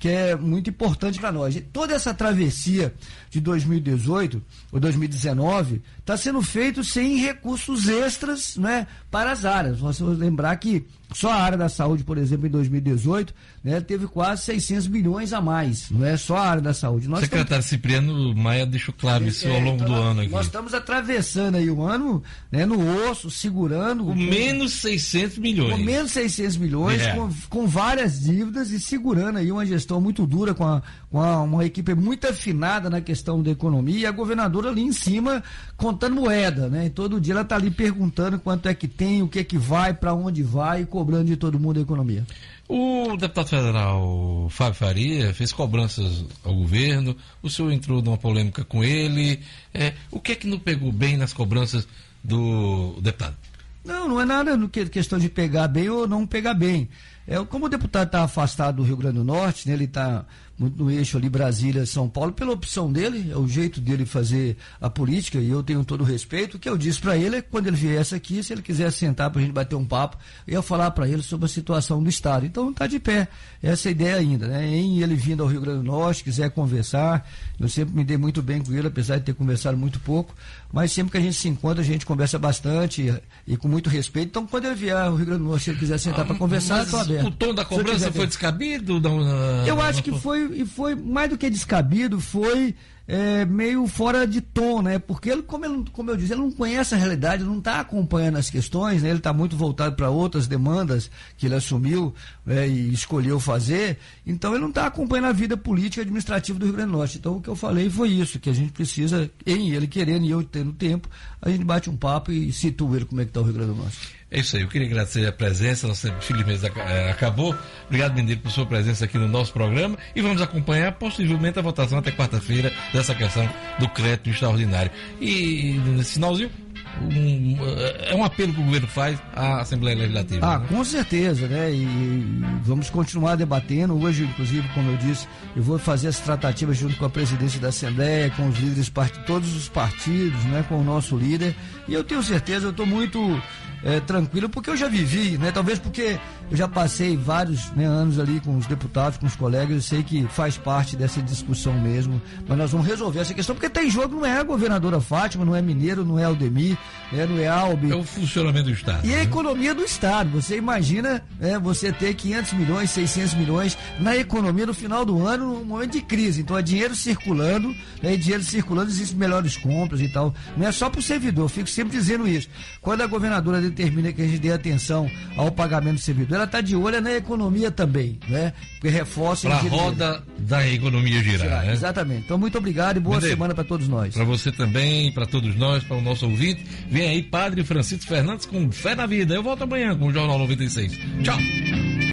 que é muito importante para nós. Toda essa travessia de 2018 ou 2019 está sendo feito sem recursos extras né, para as áreas. Você lembrar que só a área da saúde, por exemplo, em 2018, né, teve quase 600 milhões a mais. Não é só a área da saúde. Nós Secretário estamos... Cipriano Maia deixou claro isso é, ao longo então, do ano aqui. Nós estamos atravessando aí o ano né, no osso, segurando. Com menos 600 milhões. Com menos 600 milhões, é. com, com, várias dívidas e segurando aí uma gestão muito dura, com, a, com a, uma equipe muito afinada na questão da economia e a governadora ali em cima contando moeda, né? E todo dia ela está ali perguntando quanto é que tem, o que é que vai, para onde vai, cobrando de todo mundo a economia. O deputado federal Fábio Faria fez cobranças ao governo, o senhor entrou numa polêmica com ele. É, o que é que não pegou bem nas cobranças do deputado? Não, não é nada no que questão de pegar bem ou não pegar bem. É, como o deputado está afastado do Rio Grande do Norte, né, ele está muito no eixo ali Brasília-São Paulo, pela opção dele, é o jeito dele fazer a política, e eu tenho todo o respeito. O que eu disse para ele é que quando ele viesse aqui, se ele quiser sentar para a gente bater um papo, eu ia falar para ele sobre a situação do Estado. Então está de pé, essa é ideia ainda, né? Em ele vindo ao Rio Grande do Norte, quiser conversar, eu sempre me dei muito bem com ele, apesar de ter conversado muito pouco, mas sempre que a gente se encontra, a gente conversa bastante e, e com muito respeito. Então, quando ele vier ao Rio Grande do Norte, se ele quiser sentar para conversar, estou aberto. O tom da cobrança foi descabido? Não, não, eu acho que foi e foi mais do que descabido, foi é, meio fora de tom, né? Porque ele como, ele, como eu disse, ele não conhece a realidade, não está acompanhando as questões, né? Ele está muito voltado para outras demandas que ele assumiu é, e escolheu fazer. Então ele não está acompanhando a vida política e administrativa do Rio Grande do Norte. Então o que eu falei foi isso, que a gente precisa, em ele querendo e eu tendo tempo, a gente bate um papo e situa ele como é que está o Rio Grande do Norte. É isso aí, eu queria agradecer a presença, nossa infelizmente eh, acabou. Obrigado, Mendeiro, por sua presença aqui no nosso programa e vamos acompanhar possivelmente a votação até quarta-feira dessa questão do crédito extraordinário. E nesse finalzinho, um, é um apelo que o governo faz à Assembleia Legislativa. Ah, né? com certeza, né? E vamos continuar debatendo. Hoje, inclusive, como eu disse, eu vou fazer as tratativas junto com a presidência da Assembleia, com os líderes, todos os partidos, né? Com o nosso líder. E eu tenho certeza, eu estou muito é, tranquilo, porque eu já vivi, né? Talvez porque eu já passei vários né, anos ali com os deputados, com os colegas, eu sei que faz parte dessa discussão mesmo, mas nós vamos resolver essa questão, porque tem jogo, não é a governadora Fátima, não é Mineiro, não é Aldemir, né, não é Albi. É o funcionamento do Estado. E né? a economia do Estado, você imagina né, você ter 500 milhões, 600 milhões na economia no final do ano, num momento de crise, então é dinheiro circulando, né, e dinheiro circulando, existem melhores compras e tal, não é só para o servidor, eu fico sempre dizendo isso. Quando a governadora determina que a gente dê atenção ao pagamento do servidor, ela está de olho na economia também, né? Porque reforça a roda da economia girar, girar né? Exatamente. Então, muito obrigado e boa semana para todos nós. Para você também, para todos nós, para o nosso ouvinte. Vem aí, Padre Francisco Fernandes com Fé na Vida. Eu volto amanhã com o Jornal 96. Tchau.